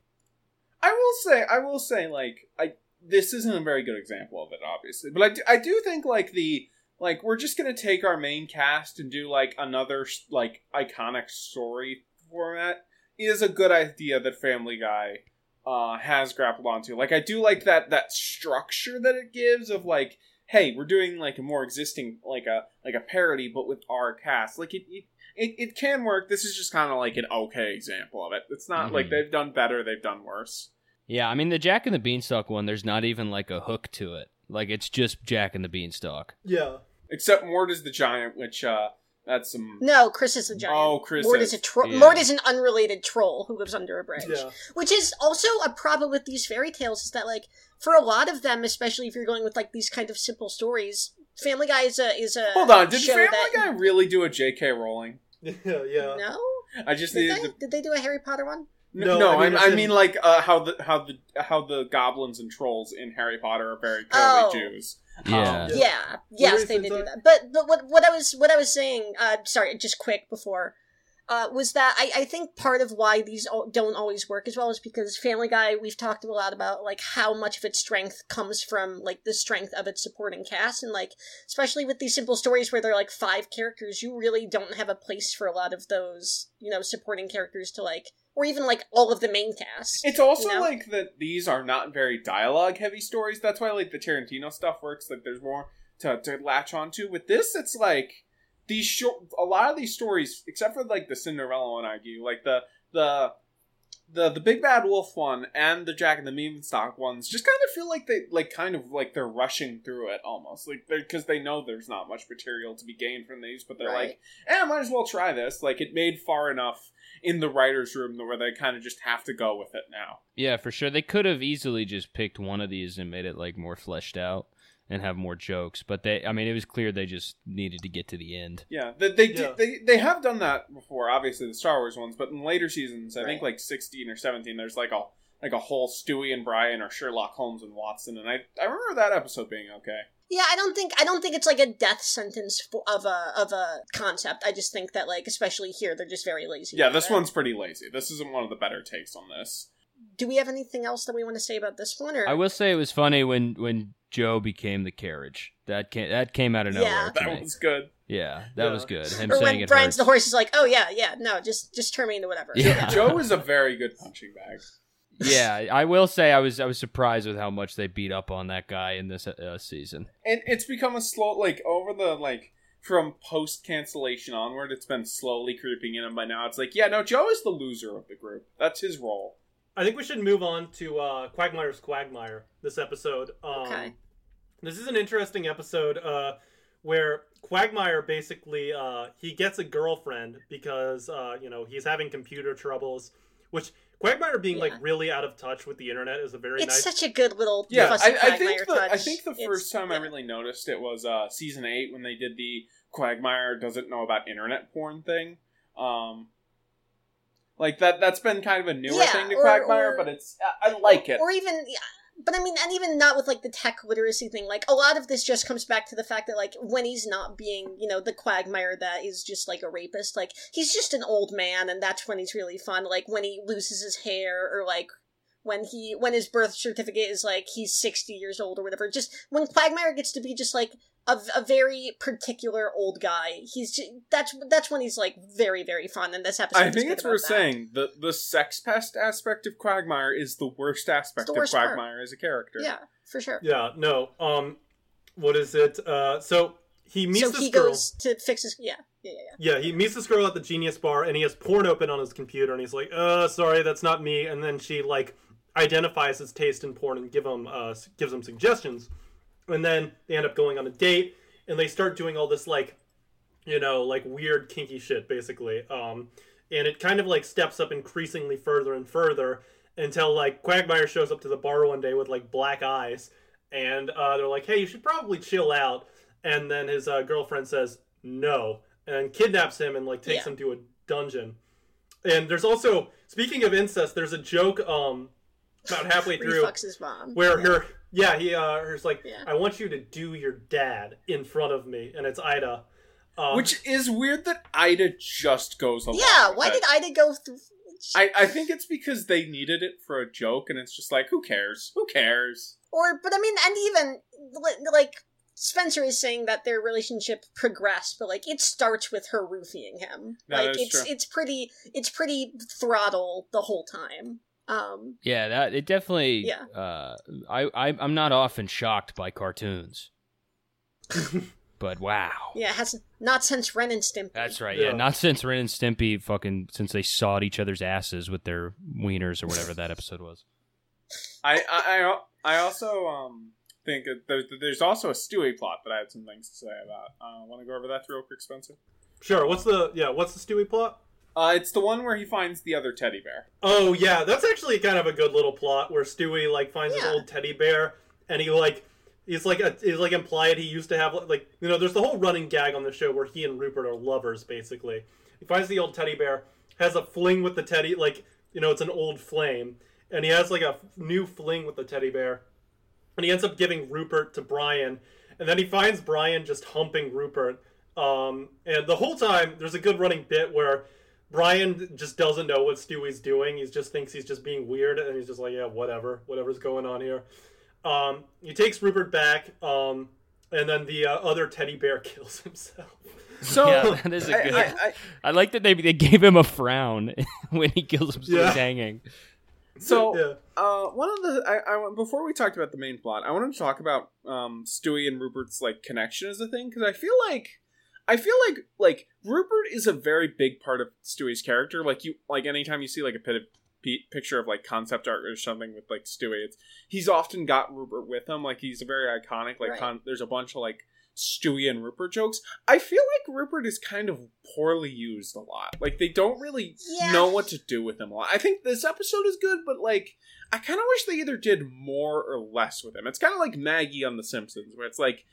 I will say, I will say, like, I this isn't a very good example of it, obviously, but I do, I do think like the like we're just gonna take our main cast and do like another like iconic story format is a good idea that Family Guy uh, has grappled onto. Like, I do like that that structure that it gives of like, hey, we're doing like a more existing like a like a parody, but with our cast. Like it. it it, it can work. This is just kind of like an okay example of it. It's not like Mhm. they've done better, they've done worse. Yeah, I mean the Jack and the Beanstalk one. There's not even like a hook to it. Like it's just Jack and the Beanstalk. yeah. Except Mort is the giant, which uh that's some No, Chris is the giant. Oh, Chris Mort is. is a tro- Yeah. Mort is an unrelated troll who lives under a bridge. Yeah. Which is also a problem with these fairy tales is that like for a lot of them, especially if you're going with like these kind of simple stories, Family Guy is a is a Hold on, did show Family that, Guy really do a J.K. Rowling? Yeah, yeah. No, I just did they? to Did they do a Harry Potter one? No, No, I I mean, mean, I in- mean like uh, how the how the how the goblins and trolls in Harry Potter are very Oh. clearly Jews. Yeah. Yeah. Yeah, yes, they did do that. But but what what I was what I was saying, uh, sorry, just quick before, uh, was that I I think part of why these don't always work as well is because Family Guy we've talked a lot about like how much of its strength comes from like the strength of its supporting cast and like especially with these simple stories where they're like five characters, you really don't have a place for a lot of those you know supporting characters to like or even like all of the main cast. It's also you know? like that these are not very dialogue heavy stories. That's why like the Tarantino stuff works. Like there's more to, to latch onto. With this, it's like these short. A lot of these stories, except for like the Cinderella one, I argue, like the the the the Big Bad Wolf one and the Jack and the Beanstalk ones, just kind of feel like they like kind of like they're rushing through it almost, like because they know there's not much material to be gained from these, but they're Right. like, eh, might as well try this. Like it made far enough in the writers' room where they kind of just have to go with it now. Yeah, for sure. They could have easily just picked one of these and made it like more fleshed out and have more jokes, but they I mean it was clear they just needed to get to the end. Yeah, they they, Yeah. they they have done that before. Obviously, the Star Wars ones, but in later seasons, I think like sixteen or seventeen, there's like a like a whole Stewie and Brian or Sherlock Holmes and Watson, and I I remember that episode being okay. Yeah, I don't think I don't think it's like a death sentence for, of a of a concept. I just think that like especially here they're just very lazy. Yeah, this it. one's pretty lazy. This isn't one of the better takes on this. Do we have anything else that we want to say about this one? Or I will say it was funny when when Joe became the carriage. That came that came out of nowhere. Yeah. to That was good. Yeah, that Yeah. was good. Him or saying when it Brian's the horse is like, oh yeah, yeah, no, just just turn me into whatever. Yeah. Joe is a very good punching bag. yeah, I will say I was I was surprised with how much they beat up on that guy in this uh, season. and it's become a slow like over the like from post cancellation onward it's been slowly creeping in and by now it's like yeah no joe is the loser of the group that's his role I think we should move on to uh, Quagmire's Quagmire this episode. Um, Okay. This is an interesting episode uh, where Quagmire basically uh, he gets a girlfriend because uh, you know he's having computer troubles, which Quagmire being like really out of touch with the internet is a very It's nice. such a good little yeah fussy I, I think the, touch. i think the It's- first time i really noticed it was uh season 8 when they did the quagmire doesn't know about internet porn thing um like that that's been kind of a newer Yeah, thing to or- quagmire or- but it's i, I like it. or even yeah, but i mean and even not with like the tech literacy thing. Like a lot of this just comes back to the fact that like when he's not being you know the quagmire that is just like a rapist like he's just an old man and that's when he's really fun. Like when he loses his hair or like when he when his birth certificate is like he's 60 years old or whatever. Just when quagmire gets to be just like a, a very particular old guy he's ju- that's that's when he's like very very fun and this episode I think good it's about worth that. saying the the sex pest aspect of Quagmire is the worst aspect the of worst part. Quagmire as a character. yeah for sure Yeah, no. Um, what is it? Uh, so he meets so this he girl. goes to fix his yeah yeah yeah, yeah. Yeah, he meets this girl at the Genius Bar, and he has porn open on his computer, and he's like, "Uh, sorry, that's not me." And then she like identifies his taste in porn and give him uh gives him suggestions, and then they end up going on a date, and they start doing all this like, you know, like weird kinky shit, basically. Um, and it kind of like steps up increasingly further and further until like Quagmire shows up to the bar one day with like black eyes, and uh, they're like, "Hey, you should probably chill out." And then his uh, girlfriend says no, and kidnaps him and like takes Yeah. him to a dungeon. And there's also speaking of incest, there's a joke um about halfway through fucks his mom where yeah. her yeah he uh her's like Yeah. I want you to do your dad in front of me, and it's Ida. Um, Which is weird that Ida just goes along. yeah with why it. did ida go through I, I think it's because they needed it for a joke, and it's just like, who cares? Who cares? or but i mean and even like spencer is saying that their relationship progressed but like it starts with her roofing him Yeah, like that's it's true. it's pretty it's pretty throttle the whole time um Yeah, that it definitely. Yeah. Uh, I, I I'm not often shocked by cartoons, but wow. yeah it has not since ren and stimpy That's right. Yeah. Yeah. not since Ren and Stimpy fucking since they sawed each other's asses with their wieners or whatever that episode was. I I, I, I also um think that there's, there's also a Stewie plot that I had some things to say about. Uh, Want to go over that real quick, Spencer? sure. What's the yeah? What's the Stewie plot? Uh, it's the one where he finds the other teddy bear. Oh yeah, that's actually kind of a good little plot where Stewie like finds Yeah. his old teddy bear and he like he's like a, he's like implied he used to have like you know there's the whole running gag on the show where he and Rupert are lovers basically. He finds the old teddy bear, has a fling with the teddy like you know it's an old flame, and he has like a new fling with the teddy bear, and he ends up giving Rupert to Brian, and then he finds Brian just humping Rupert. Um, and the whole time there's a good running bit where Brian just doesn't know what Stewie's doing. He just thinks he's just being weird, and he's just like, yeah, whatever, whatever's going on here. Um, he takes Rupert back, um, and then the uh, other teddy bear kills himself. So yeah, that is a I, good. I, I, I, like that they they gave him a frown when he kills himself Yeah. hanging. so yeah, Uh, one of the I, I before we talked about the main plot, I wanted to talk about um Stewie and Rupert's like connection as a thing because I feel like I feel like like Rupert is a very big part of Stewie's character. Like you like anytime you see like a pit p- picture of like concept art or something with like Stewie, it's he's often got Rupert with him. Like he's a very iconic. Like Right. con- there's a bunch of like Stewie and Rupert jokes. I feel like Rupert is kind of poorly used a lot. Like they don't really Yeah. know what to do with him a lot. I think this episode is good, but like I kind of wish they either did more or less with him. It's kind of like Maggie on The Simpsons, where it's like,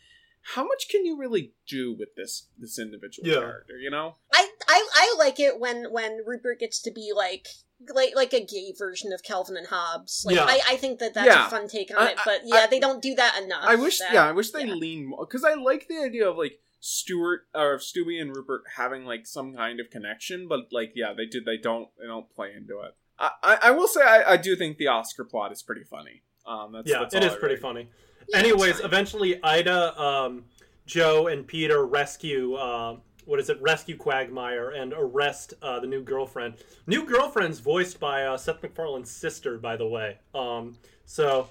how much can you really do with this this individual Yeah. character? You know? I, I I like it when when Rupert gets to be like like like a gay version of Calvin and Hobbes. Like Yeah. I, I think that that's Yeah. a fun take on I- it, but yeah, I- they don't do that enough. I wish, that- yeah, I wish they yeah. lean more because I like the idea of like Stuart or Stewie and Rupert having like some kind of connection, but like yeah, they do they don't they don't play into it. I I, I will say I, I do think the Oscar plot is pretty funny. Um, that's, yeah, that's it all I pretty really- funny. Anyways, eventually Ida, um, Joe, and Peter rescue. Uh, what is it? Rescue Quagmire and arrest uh, the new girlfriend. New girlfriend's voiced by uh, Seth MacFarlane's sister, by the way. Um, so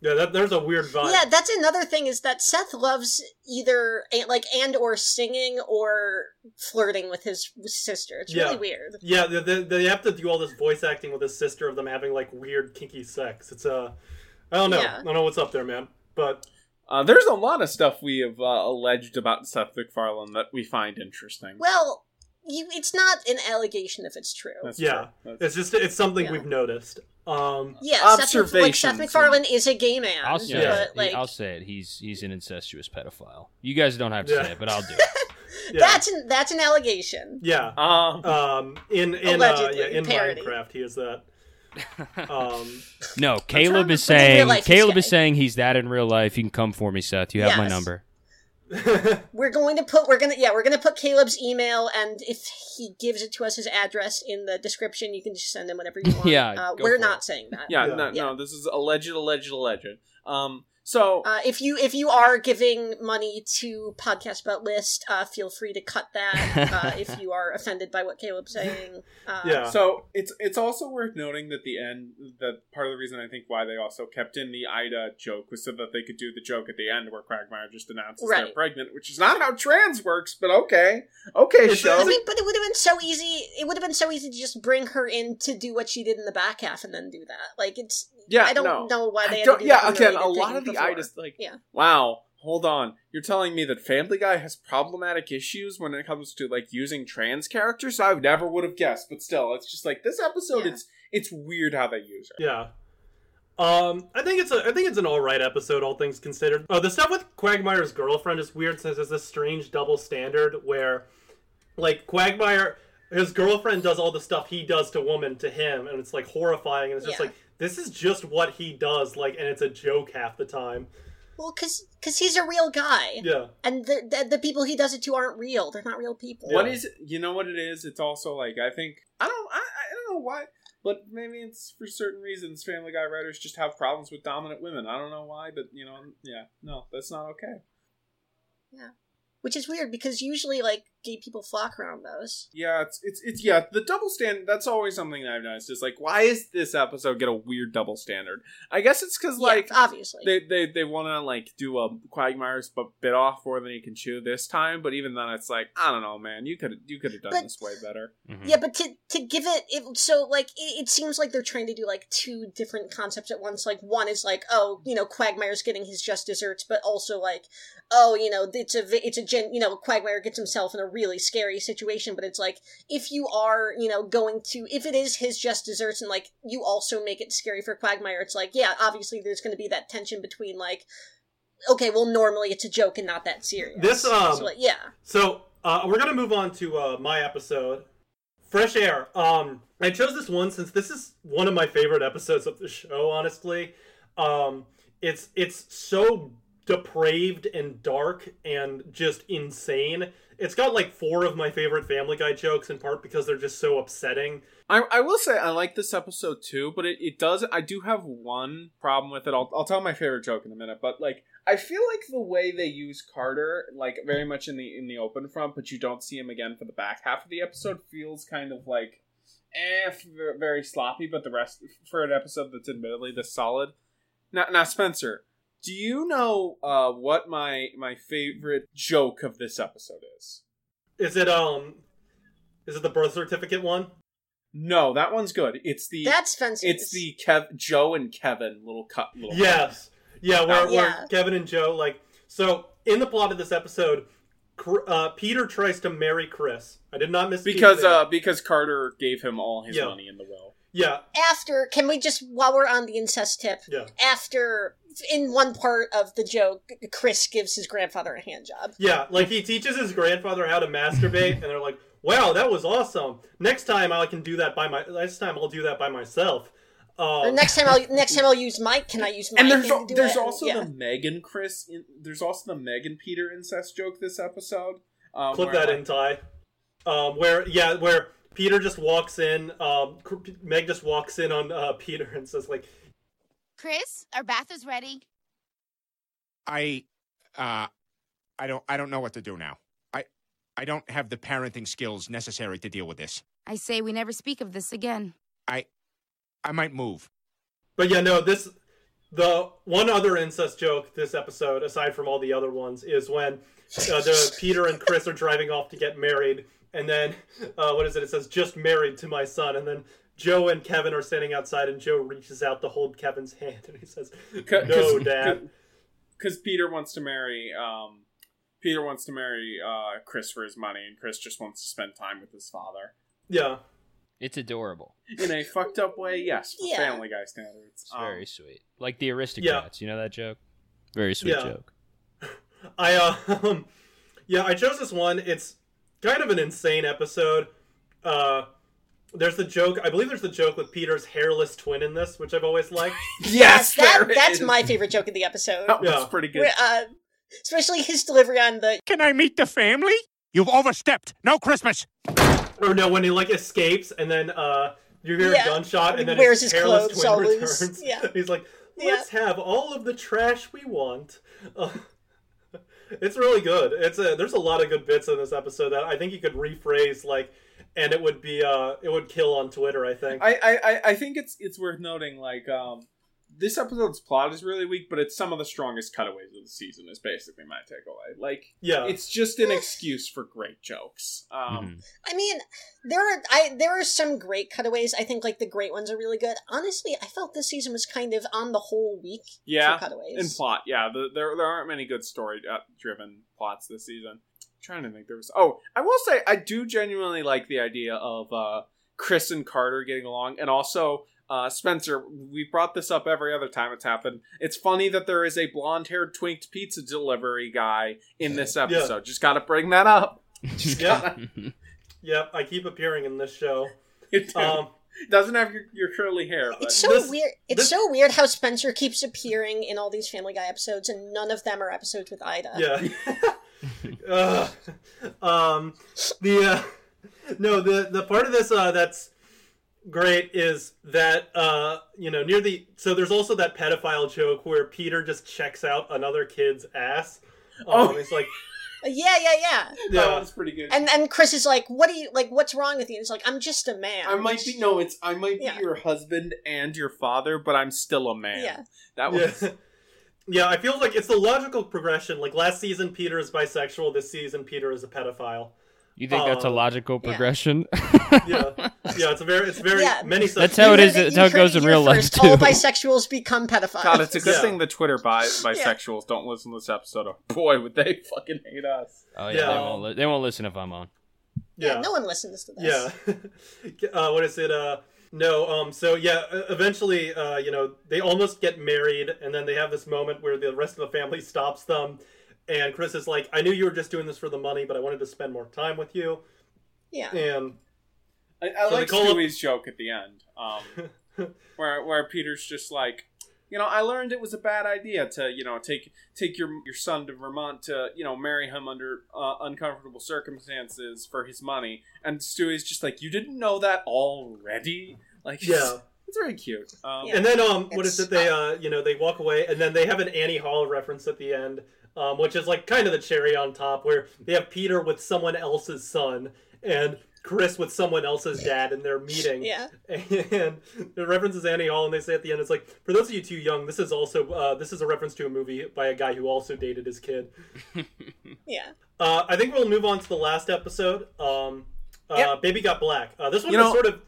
yeah, that, there's a weird vibe. Yeah, that's another thing is that Seth loves either like and or singing or flirting with his sister. It's Yeah. really weird. Yeah, they, they, they have to do all this voice acting with his sister of them having like weird kinky sex. It's uh, I don't know. Yeah. I don't know what's up there, man. But Uh, there's a lot of stuff we have uh, alleged about Seth MacFarlane that we find interesting. Well, you, it's not an allegation if it's true. That's yeah, true. That's- it's just it's something Yeah. we've noticed. Um, yeah, Seth, Mac- like Seth MacFarlane is a gay man, I'll say Yeah. it. but like I'll say it. He's he's an incestuous pedophile. You guys don't have to Yeah. say it, but I'll do it. yeah, that's an that's an allegation. yeah. Um, Um, in in uh, yeah, in parody. Minecraft, he is that. Um, No, Caleb is But in real saying Caleb is saying he's that in real life. You can come for me, Seth. You have my number. We're going to put we're gonna yeah we're gonna put Caleb's email and if he gives it to us his address in the description you can just send him whatever you want. Yeah, uh, we're not it. saying that. Yeah, Yeah. no, Yeah. no, this is alleged, alleged, alleged. Um, so Uh, if you if you are giving money to podcast about list, uh, feel free to cut that. Uh, if you are offended by what Caleb's saying, uh, Yeah. So it's it's also worth noting that the end that part of the reason I think why they also kept in the Ida joke was so that they could do the joke at the end where Quagmire just announces they're pregnant, which is not how trans works, but okay, okay, It's- show. I mean, but it would have been so easy. It would have been so easy to just bring her in to do what she did in the back half and then do that. Like it's. yeah, I don't no. know why they. I had don't- to do yeah, that again, a lot thing of the before. just like, Yeah. wow, hold on, you're telling me that Family Guy has problematic issues when it comes to like using trans characters? I never would have guessed, but still, it's just like this episode. Yeah. It's it's weird how they use her. Yeah. Um, I think it's a, I think it's an all right episode, all things considered. Oh, the stuff with Quagmire's girlfriend is weird, since there's this strange double standard where, like, Quagmire, his girlfriend does all the stuff he does to woman to him, and it's like horrifying, and it's just Yeah. like this is just what he does, like, and it's a joke half the time. Well, because cause he's a real guy, Yeah, and the, the the people he does it to aren't real. They're not real people. What Yeah. is it? You know what it is? It's also like I think I don't I, I don't know why, but maybe it's for certain reasons. Family Guy writers just have problems with dominant women. I don't know why, but you know, yeah, no, that's not okay. Yeah. Which is weird because usually like gay people flock around those. Yeah, it's it's it's yeah. The double stand. That's always something that I've noticed. Is like, why is this episode get a weird double standard? I guess it's because like yeah, obviously. they they they want to like do a Quagmire's but bit off more than he can chew this time. But even then, it's like I don't know, man. You could you could have done But- this way better. Mhm. Yeah, but to to give it, it so like it, it seems like they're trying to do like two different concepts at once. Like one is like, oh, you know, Quagmire's getting his just desserts, but also like, oh, you know, it's a it's a gen, you know, Quagmire gets himself in a really scary situation. But it's like if you are, you know, going to if it is his just desserts and like you also make it scary for Quagmire, it's like yeah, obviously there's going to be that tension between like. Okay, well, normally it's a joke and not that serious. This, um, so, like, yeah, So uh, we're gonna move on to uh, my episode, Fresh Air. Um, I chose this one since this is one of my favorite episodes of the show. Honestly, um, it's it's so depraved and dark and just insane. It's got like four of my favorite Family Guy jokes, in part because they're just so upsetting. I, I will say I like this episode too, but it, it does I do have one problem with it. I'll I'll tell my favorite joke in a minute, but like I feel like the way they use Carter, like very much in the in the open front, but you don't see him again for the back half of the episode, feels kind of like eh, very sloppy. But the rest for an episode that's admittedly this solid. Now, now Spencer, do you know uh, what my my favorite joke of this episode is? Is it um, is it the birth certificate one? No, that one's good. It's the that's Spencer's. It's the Kev, Joe and Kevin little cut. Little Yes. Yeah, where, Yeah. where Kevin and Joe like so in the plot of this episode, uh, Peter tries to marry Chris. I did not miss because uh because Carter gave him all his Yeah. money in the will. Yeah after can we just while we're on the incest tip yeah after in one part of the joke chris gives his grandfather a hand job yeah like he teaches his grandfather how to masturbate, and they're like, "Wow, that was awesome! Next time I can do that by my next time I'll do that by myself." or Um, next time i'll next time i'll use mike can i use my And there's hand al- to do there's it? also yeah. the Megan Chris. In, there's also the Megan Peter incest joke this episode. Um, clip where, that in, Ty. Um, where yeah, where Peter just walks in. Um, Meg just walks in on uh, Peter and says like, Chris, our bath is ready. I, uh, I don't, I don't know what to do now. I, I don't have the parenting skills necessary to deal with this. I say we never speak of this again. I, I might move. But yeah, no, this the one other incest joke this episode, aside from all the other ones, is when uh, the Peter and Chris are driving off to get married, and then uh, what is it? It says "just married to my son," and then Joe and Kevin are standing outside, and Joe reaches out to hold Kevin's hand, and he says, "No, Dad." Because Peter wants to marry. Um, Peter wants to marry uh, Chris for his money, and Chris just wants to spend time with his father. Yeah, It's adorable. In a fucked up way, yes, for Yeah. Family Guy standards. It's Um, very sweet. Like the aristocrats. You know that joke? Very sweet Yeah. joke. I uh, um, yeah, I chose this one. It's kind of an insane episode. Uh, there's the joke. I believe there's the joke with Peter's hairless twin in this, which I've always liked. yes, that, that's is. my favorite joke of the episode That was Yeah. pretty good. Uh, Especially his delivery on the Can I meet the family? You've overstepped. No Christmas. Or no, when he like escapes and then uh you hear Yeah. a gunshot and then Wears his, his hairless clothes twin returns. Yeah. He's like, let's have all of the trash we want. Uh, it's really good. It's a there's a lot of good bits in this episode that I think you could rephrase like and it would be uh it would kill on Twitter, I think. I, I, I- think it's it's worth noting like um this episode's plot is really weak, but it's some of the strongest cutaways of the season. Is basically my takeaway. Like yeah. it's just an excuse for great jokes. Um, Mhm. I mean, there are I there are some great cutaways. I think like the great ones are really good. Honestly, I felt this season was kind of on the whole weak yeah, for cutaways. and plot, yeah, the, there there aren't many good story uh, driven plots this season. I'm trying to think, there was. Oh, I will say I do genuinely like the idea of uh, Chris and Carter getting along, and also. Uh, Spencer, we brought this up every other time it's happened. It's funny that there is a blonde-haired twinked pizza delivery guy in this episode. Just got to bring that up. Just Yeah. gotta, Yep, I keep appearing in this show. it Um doesn't have your, your curly hair, but It's so This- weird. It's this- so weird how Spencer keeps appearing in all these Family Guy episodes, and none of them are episodes with Ida. Yeah. uh, um, the uh, no, the the part of this uh, that's great is that uh, you know near the so there's also that pedophile joke where Peter just checks out another kid's ass. Um, Oh. it's like yeah, yeah, yeah. that yeah, one's pretty good. And and Chris is like, "What do you like? What's wrong with you?" It's like, "I'm just a man." I might be no, it's I might be Yeah. your husband and your father, but I'm still a man. Yeah. That was yeah. Yeah, I feel like it's the logical progression. Like last season, Peter is bisexual. This season, Peter is a pedophile. You think that's a Uh, logical progression? Yeah, yeah, it's a very, it's very Yeah. many. Such That's how it You is- heard it's That's how it goes in real life, first. All too. bisexuals become pedophiles. God, it's a good Yeah. thing the Twitter bi- bisexuals don't listen to this episode. Or boy, would they fucking hate us. Oh yeah, Yeah. They, won't li- they won't listen if I'm on. yeah. no one listens to this. Yeah. uh, what is it? Uh, no. Um. So yeah. Eventually, uh, you know, they almost get married, and then they have this moment where the rest of the family stops them, and Chris is like, "I knew you were just doing this for the money, but I wanted to spend more time with you." yeah. And I, I So like they up- Stewie's joke at the end, um, where where Peter's just like, you know, I learned it was a bad idea to you know take take your your son to Vermont to you know marry him under uh, uncomfortable circumstances for his money, and Stewie's just like, you didn't know that already, like yeah. it's very cute. Um, Yeah. And then um, what is It's- it? They uh, you know, they walk away, and then they have an Annie Hall reference at the end, um, which is like kind of the cherry on top, where they have Peter with someone else's son and Chris with someone else's dad, and they're meeting. Yeah. And it references is Annie Hall, and they say at the end, it's like, for those of you too young, this is also uh, this is a reference to a movie by a guy who also dated his kid. Yeah. Uh, I think we'll move on to the last episode. Um, uh, Yep. Baby Got Black. Uh, this one You is know- sort of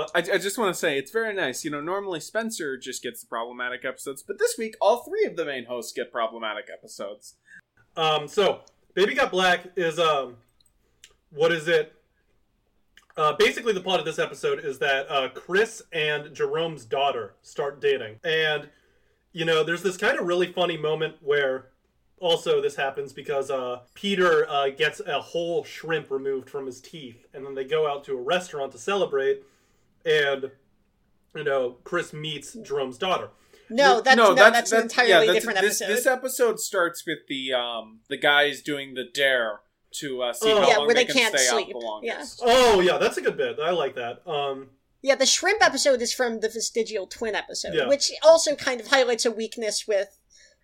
I, I just want to say it's very nice. You know, normally Spencer just gets the problematic episodes, but this week all three of the main hosts get problematic episodes. Um, so Baby Got Black is um, what is it? Uh, basically, the plot of this episode is that uh, Chris and Jerome's daughter start dating, and you know, there's this kind of really funny moment where also this happens because uh, Peter uh, gets a whole shrimp removed from his teeth, and then they go out to a restaurant to celebrate, and you know, Chris meets Jerome's daughter. No, that's no, that's, an entirely yeah, that's- different this, episode. This episode starts with the um the guys doing the dare to uh, see Oh. how Yeah, long where they, they can can't sleep. the longest. Oh yeah, that's a good bit. I like that. Um, Yeah, the shrimp episode is from the vestigial twin episode, Yeah. which also kind of highlights a weakness with,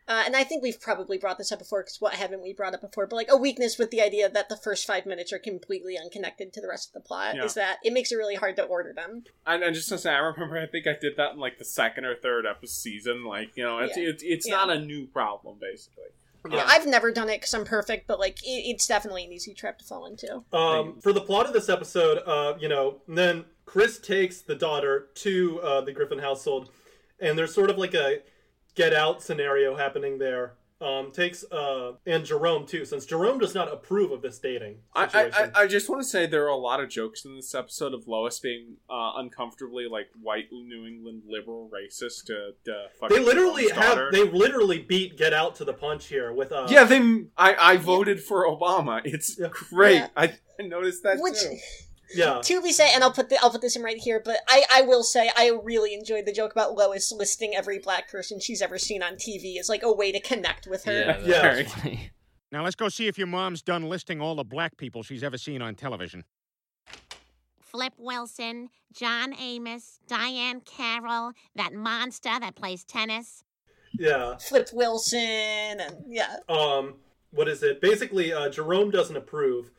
uh, and I think we've probably brought this up before, because what haven't we brought up before? But like a weakness with the idea that the first five minutes are completely unconnected to the rest of the plot Yeah. is that it makes it really hard to order them. And, and just to say, I remember I think I did that in like the second or third episode season. Like you know, it's Yeah. it's, it's Yeah. not a new problem basically. Yeah, I've never done it because I'm perfect, but like it, it's definitely an easy trap to fall into. Um, for the plot of this episode, uh, you know, then Chris takes the daughter to uh, the Griffin household, and there's sort of like a get out scenario happening there. Um, takes uh, and Jerome too, since Jerome does not approve of this dating I, situation. I, I- I just want to say there are a lot of jokes in this episode of Lois being uh, uncomfortably like white New England liberal racist to, to fucking they literally have they literally beat Get Out to the punch here with uh, yeah, they. I, I voted for Obama. It's Yeah. great. Yeah. I, I noticed that Which too. Yeah. To be said, and I'll put the, I'll put this in right here, but I, I will say I really enjoyed the joke about Lois listing every black person she's ever seen on TV as like a way to connect with her. Yeah, Yeah. that funny. Now let's go see if your mom's done listing all the black people she's ever seen on television. Flip Wilson, John Amos, Diahann Carroll, that monster that plays tennis. Yeah. Flip Wilson, and yeah, um what is it basically uh jerome doesn't approve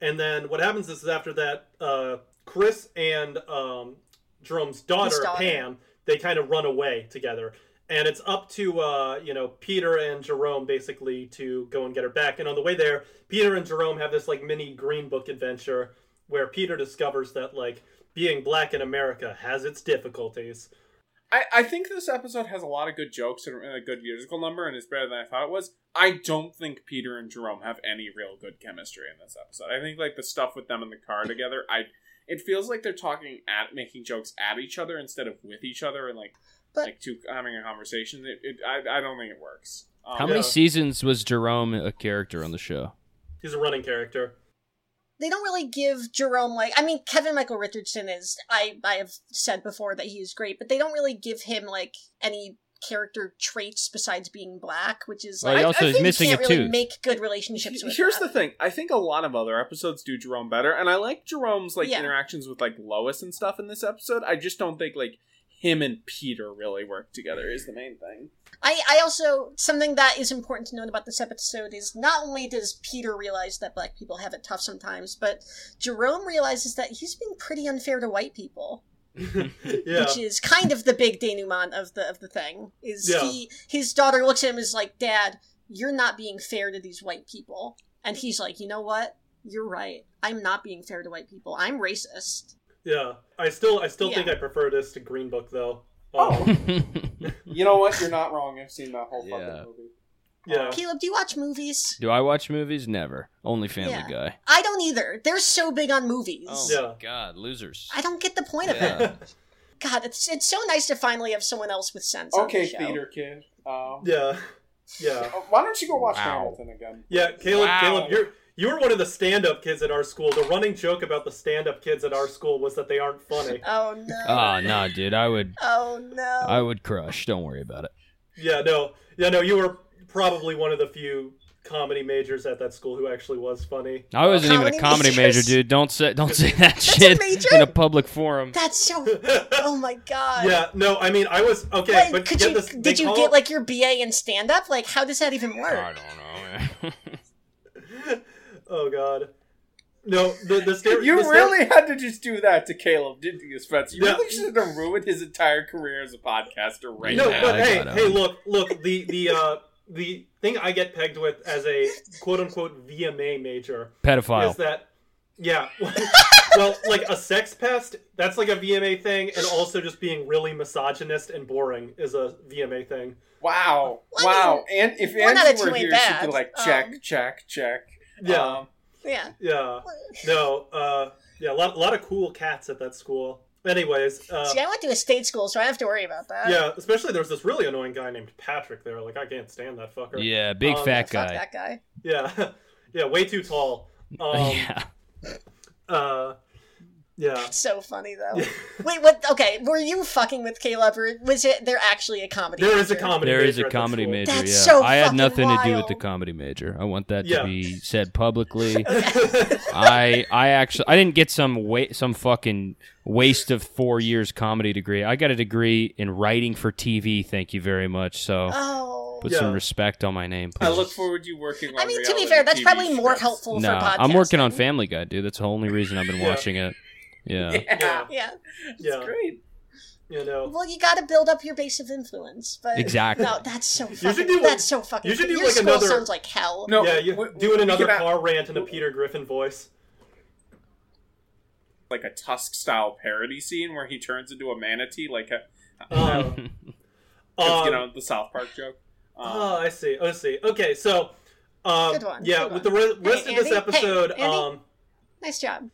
and then what happens is after that uh chris and um jerome's daughter, daughter. pam they kind of run away together. And it's up to uh you know peter and jerome basically to go and get her back. And on the way there peter and jerome have this like mini green book adventure where peter discovers that like being black in america has its difficulties I, I think this episode has a lot of good jokes and a good musical number and is better than I thought it was. I don't think Peter and Jerome have any real good chemistry in this episode. I think like the stuff with them in the car together, I it feels like they're talking at making jokes at each other instead of with each other and like But- like two having a conversation. It, it I, I don't think it works. Um, How many Yeah. seasons was Jerome a character on the show? he's a running character they don't really give Jerome like I mean Kevin Michael Richardson is I I have said before that he is great, but they don't really give him like any character traits besides being black, which is Well, like he I- also I is think you missing can't a really tooth. make good relationships with Here's that. the thing. I think a lot of other episodes do Jerome better, and I like Jerome's like Yeah. interactions with like Lois and stuff in this episode. I just don't think like him and Peter really work together is the main thing. I, I also something that is important to note about this episode is not only does Peter realize that black people have it tough sometimes, but Jerome realizes that he's being pretty unfair to white people. yeah Which is kind of the big denouement of the of the thing. Is Yeah. he his daughter looks at him is like, Dad, you're not being fair to these white people. And he's like, you know what? You're right. I'm not being fair to white people. I'm racist. Yeah, I still I still Yeah. think I prefer this to Green Book though. Oh. Um, You know what? You're not wrong. I've seen that whole Yeah. fucking movie. yeah, Caleb, do you watch movies? Do I watch movies? Never. Only Family Yeah. Guy. I don't either. They're so big on movies. Oh Yeah. god, losers. I don't get the point of Yeah. it. God, it's it's so nice to finally have someone else with sense. on Okay, the show. theater kid. Um, yeah, yeah, uh, Why don't you go watch Wow. Hamilton again? yeah. Caleb, Wow. Caleb, you're you were one of the stand-up kids at our school. The running joke about the stand-up kids at our school was that they aren't funny. Oh no. Ah, oh no, dude. I would Oh no. I would crush. Don't worry about it. Yeah, no, yeah, no. You were probably one of the few comedy majors at that school who actually was funny. I wasn't even a Comedy comedy major, dude. Don't say don't say that a shit major? in a public forum. That's so. Oh my god. Yeah, no, I mean I was okay, Like, but could you this, did you call- get like your BA in stand up? Like, how does that even work? I don't know. man. Oh god, no, the the stere- You the stere- really had to just do that to Caleb, didn't you, Spencer? You Yeah. really should have ruined his entire career as a podcaster right now. No, but I hey, hey, look, look, the the uh the thing I get pegged with as a quote unquote VMA major Pedophile. is that yeah, well, like a sex pest, that's like a VMA thing, and also just being really misogynist and boring is a VMA thing. Wow. Well, I wow. And if one out of Andrew were two ain't here, she'd be like, check, Um, check, check. Yeah, Um, Yeah. yeah, no, uh, yeah, a lot, a lot of cool cats at that school. Anyways, uh, See, I went to a state school, so I have to worry about that. yeah, especially there was this really annoying guy named Patrick there. Like I can't stand that fucker. Yeah, big Um, fat guy. that guy. Yeah, yeah, way too tall. Um, yeah. uh, yeah. So funny though. Wait, what? Okay, were you fucking with Caleb, or was it? They're actually a comedy. There is a major? comedy. There is major a comedy major. That's yeah, so I had fucking nothing to do with the comedy major. I want that Yeah. to be said publicly. I I actually I didn't get some wa- some fucking waste of four years comedy degree. I got a degree in writing for TV. Thank you very much. So Oh. put Yeah. some respect on my name, please. I look forward to you working on I mean, to be fair, that's TV probably more strips. helpful No, for podcasting. I'm working on Family Guy, dude. That's the only reason I've been Yeah. watching it. Yeah. Yeah. Yeah. Yeah, Great. you know. Well, you got to build up your base of influence, but Exactly. No, that's so should fucking. do, that's so fucking. you should do, your like, another- sounds like hell. No, yeah, you we- doing we another can have- car rant in a Peter Griffin voice. Like a Tusk style parody scene where he turns into a manatee, like a, Um, um, you know, the South Park joke. Um, Oh, I see. I see. Okay, so, um, Good one, yeah, good with one. the re- rest Hey, of this Andy? Hey, episode, Andy? um, Nice job.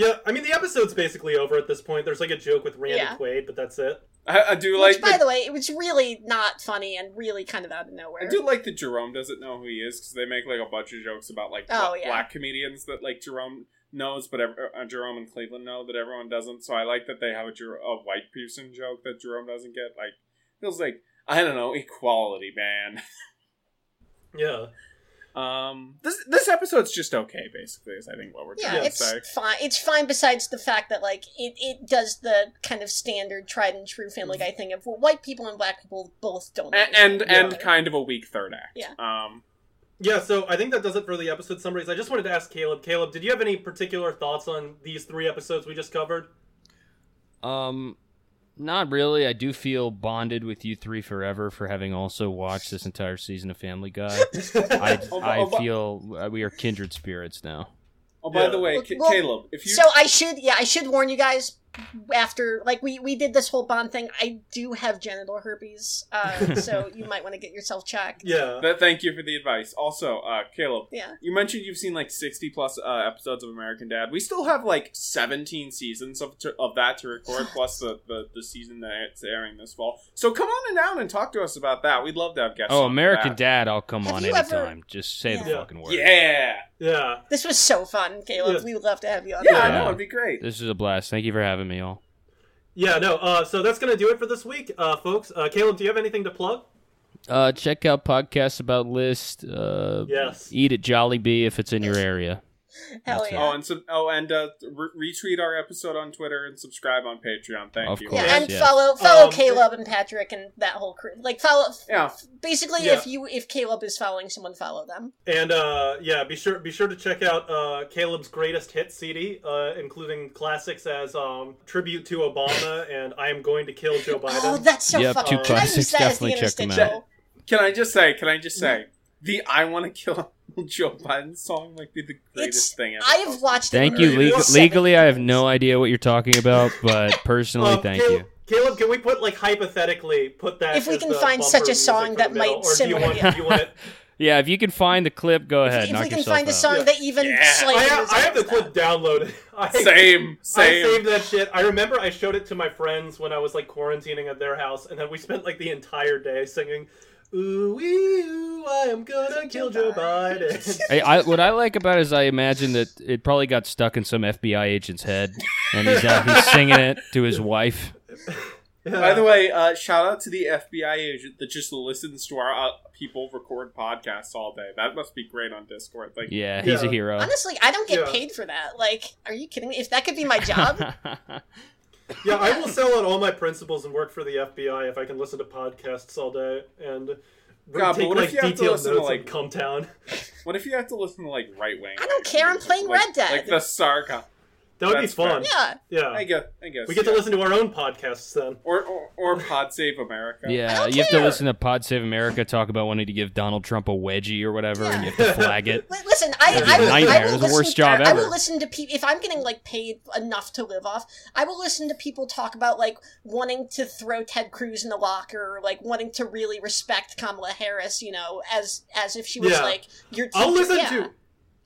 Yeah, I mean the episode's basically over at this point. There's like a joke with Randy Yeah. Quaid, but that's it. I, I do Which, like by the, the way, it was really not funny and really kind of out of nowhere. I do like that Jerome doesn't know who he is because they make like a bunch of jokes about like Oh, bla- yeah. black comedians that like Jerome knows, but ev- uh, Jerome and Cleveland know that everyone doesn't. So I like that they have a, Jer- a white person joke that Jerome doesn't get. Like feels like I don't know equality, man. Yeah. Um, this this episode's just okay, basically. Is I think what we're Yeah, trying to it's say. fine. It's fine. Besides the fact that like it, it does the kind of standard, tried and true Family Guy thing of well, white people and black people both don't. A- understand and each and kind of a weak third act. Yeah. Um. Yeah, so I think that does it for the episode summaries. I just wanted to ask Caleb. Caleb, did you have any particular thoughts on these three episodes we just covered? Um, not really. I do feel bonded with you three forever for having also watched this entire season of Family Guy. I, Oh, I oh, feel uh, we are kindred spirits now. Oh, by Yeah. the way, Well, well, Caleb, if you So I should, yeah, I should warn you guys. After like we we did this whole bond thing, I do have genital herpes, uh, so you might want to get yourself checked. Yeah. Th- thank you for the advice. Also, uh, Caleb, Yeah. you mentioned you've seen like sixty plus uh, episodes of American Dad. We still have like seventeen seasons of to, of that to record, plus the, the the season that it's airing this fall. So come on and down and talk to us about that. We'd love to have guests. Oh, American. Dad, I'll come Have on you ever- anytime. Just say the Yeah. fucking word. Yeah, Yeah. This was so fun, Caleb. Yeah. We would love to have you on. yeah, Yeah. I know it'd be great. This is a blast. Thank you for having me, all. Yeah, no, uh, so that's going to do it for this week, uh, folks. Uh, Caleb, do you have anything to plug? Uh, check out podcasts about list. Uh, Yes. Eat at Jollibee if it's in your area. Hell yeah. Oh, and sub- oh, and uh, re- retweet our episode on Twitter and subscribe on Patreon. Thank Of you. course. yeah, and yes. follow follow Um, Caleb and Patrick and that whole crew. Like follow. Yeah. Basically, Yeah. if you if Caleb is following someone, follow them. And uh, yeah, be sure be sure to check out uh, Caleb's greatest hit CD, uh, including classics as um, "Tribute to Obama" and "I Am Going to Kill Joe Biden." Oh, that's so Yep, fucking. two Can classics. that as the Definitely check them out. Can I just say? Can I just say? The "I Want to Kill Joe Biden" song might be the greatest It's. thing ever. I have watched. Thank it you. Alright. Leg- seven legally, I have no idea what you're talking about, but personally, Um, thank Caleb, you. Caleb, can we put like hypothetically put that If we can find such a song that middle, might or do you want, yeah. do you want it? Yeah, if you can find the clip, go ahead. if knock we can yourself find a song Yeah. that even Yeah. slightly I have, I have the resembles clip downloaded. I, Same, I saved that shit. I remember I showed it to my friends when I was like quarantining at their house, and then we spent like the entire day singing, "Ooh, wee, ooh, I am gonna kill Joe Biden." Hey, I, what I like about it is I imagine that it probably got stuck in some FBI agent's head, and he's uh, he's singing it to his wife. By the way, uh, shout out to the FBI agent that just listens to our uh, people record podcasts all day. That must be great on Discord. Like, Yeah, he's a hero. Honestly, I don't get Yeah. paid for that. Like, are you kidding me? If that could be my job, yeah, I will sell out all my principles and work for the FBI if I can listen to podcasts all day and God, but take what if like you have to detailed listen to, notes like- on Cumtown. what if you have to listen to like right wing? I don't care, I'm playing like, Red Dead. Like the Sarka. That would That's be fun. yeah. Yeah, I guess. I guess we get to listen to our own podcasts then. Or or, or Pod Save America. Yeah, don't you have to listen to Pod Save America talk about wanting to give Donald Trump a wedgie or whatever, and you have to flag it. Listen, I, Yeah. I, will, I will It's the listen, worst job I, I will listen to people if I'm getting like paid enough to live off. I will listen to people talk about like wanting to throw Ted Cruz in the locker, or, like wanting to really respect Kamala Harris. You know, as as if she was Yeah. like your. Teacher. I'll listen yeah. to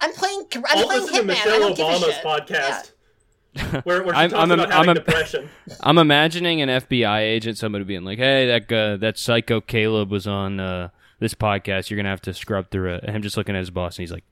I'm playing. I'm I'll playing listen to Hitman. I Michelle don't give a Obama's shit. podcast. Where, where she I'm- I'm a- about having I'm depression. I'm imagining an FBI agent, somebody being like, "Hey, that uh, that psycho Caleb was on uh, this podcast. You're gonna have to scrub through it." And him just looking at his boss, and he's like,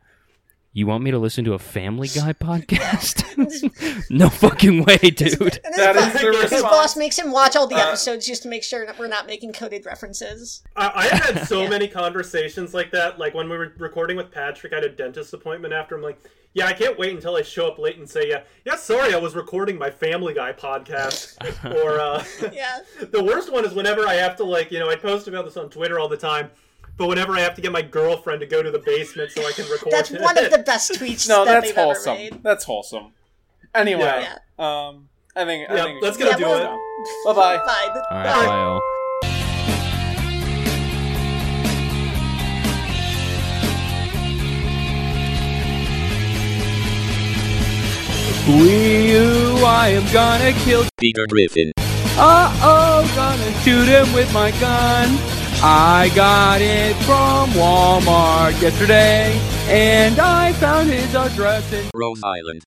"You want me to listen to a Family Guy podcast? no fucking way, dude." And his, That bo- is the his response. boss makes him watch all the Uh, episodes just to make sure that we're not making coded references. I, I have had so Yeah. many conversations like that. Like when we were recording with Patrick, I had a dentist appointment after. I'm like, yeah, I can't wait until I show up late and say, yeah, yeah, sorry, I was recording my Family Guy podcast. or uh, Yeah. the worst one is whenever I have to like, you know, I post about this on Twitter all the time. But whenever I have to get my girlfriend to go to the basement so I can record, That's one of the best tweets No, that that's they've ever wholesome. made. That's wholesome. Anyway, Yeah. um, I think. I Yeah, think let's we go should do close it. Bye-bye. Bye. All right, bye, all. We you, I am gonna kill. Peter Griffin. Uh oh, gonna shoot him with my gun. I got it from Walmart yesterday, and I found his address in Rhode Island.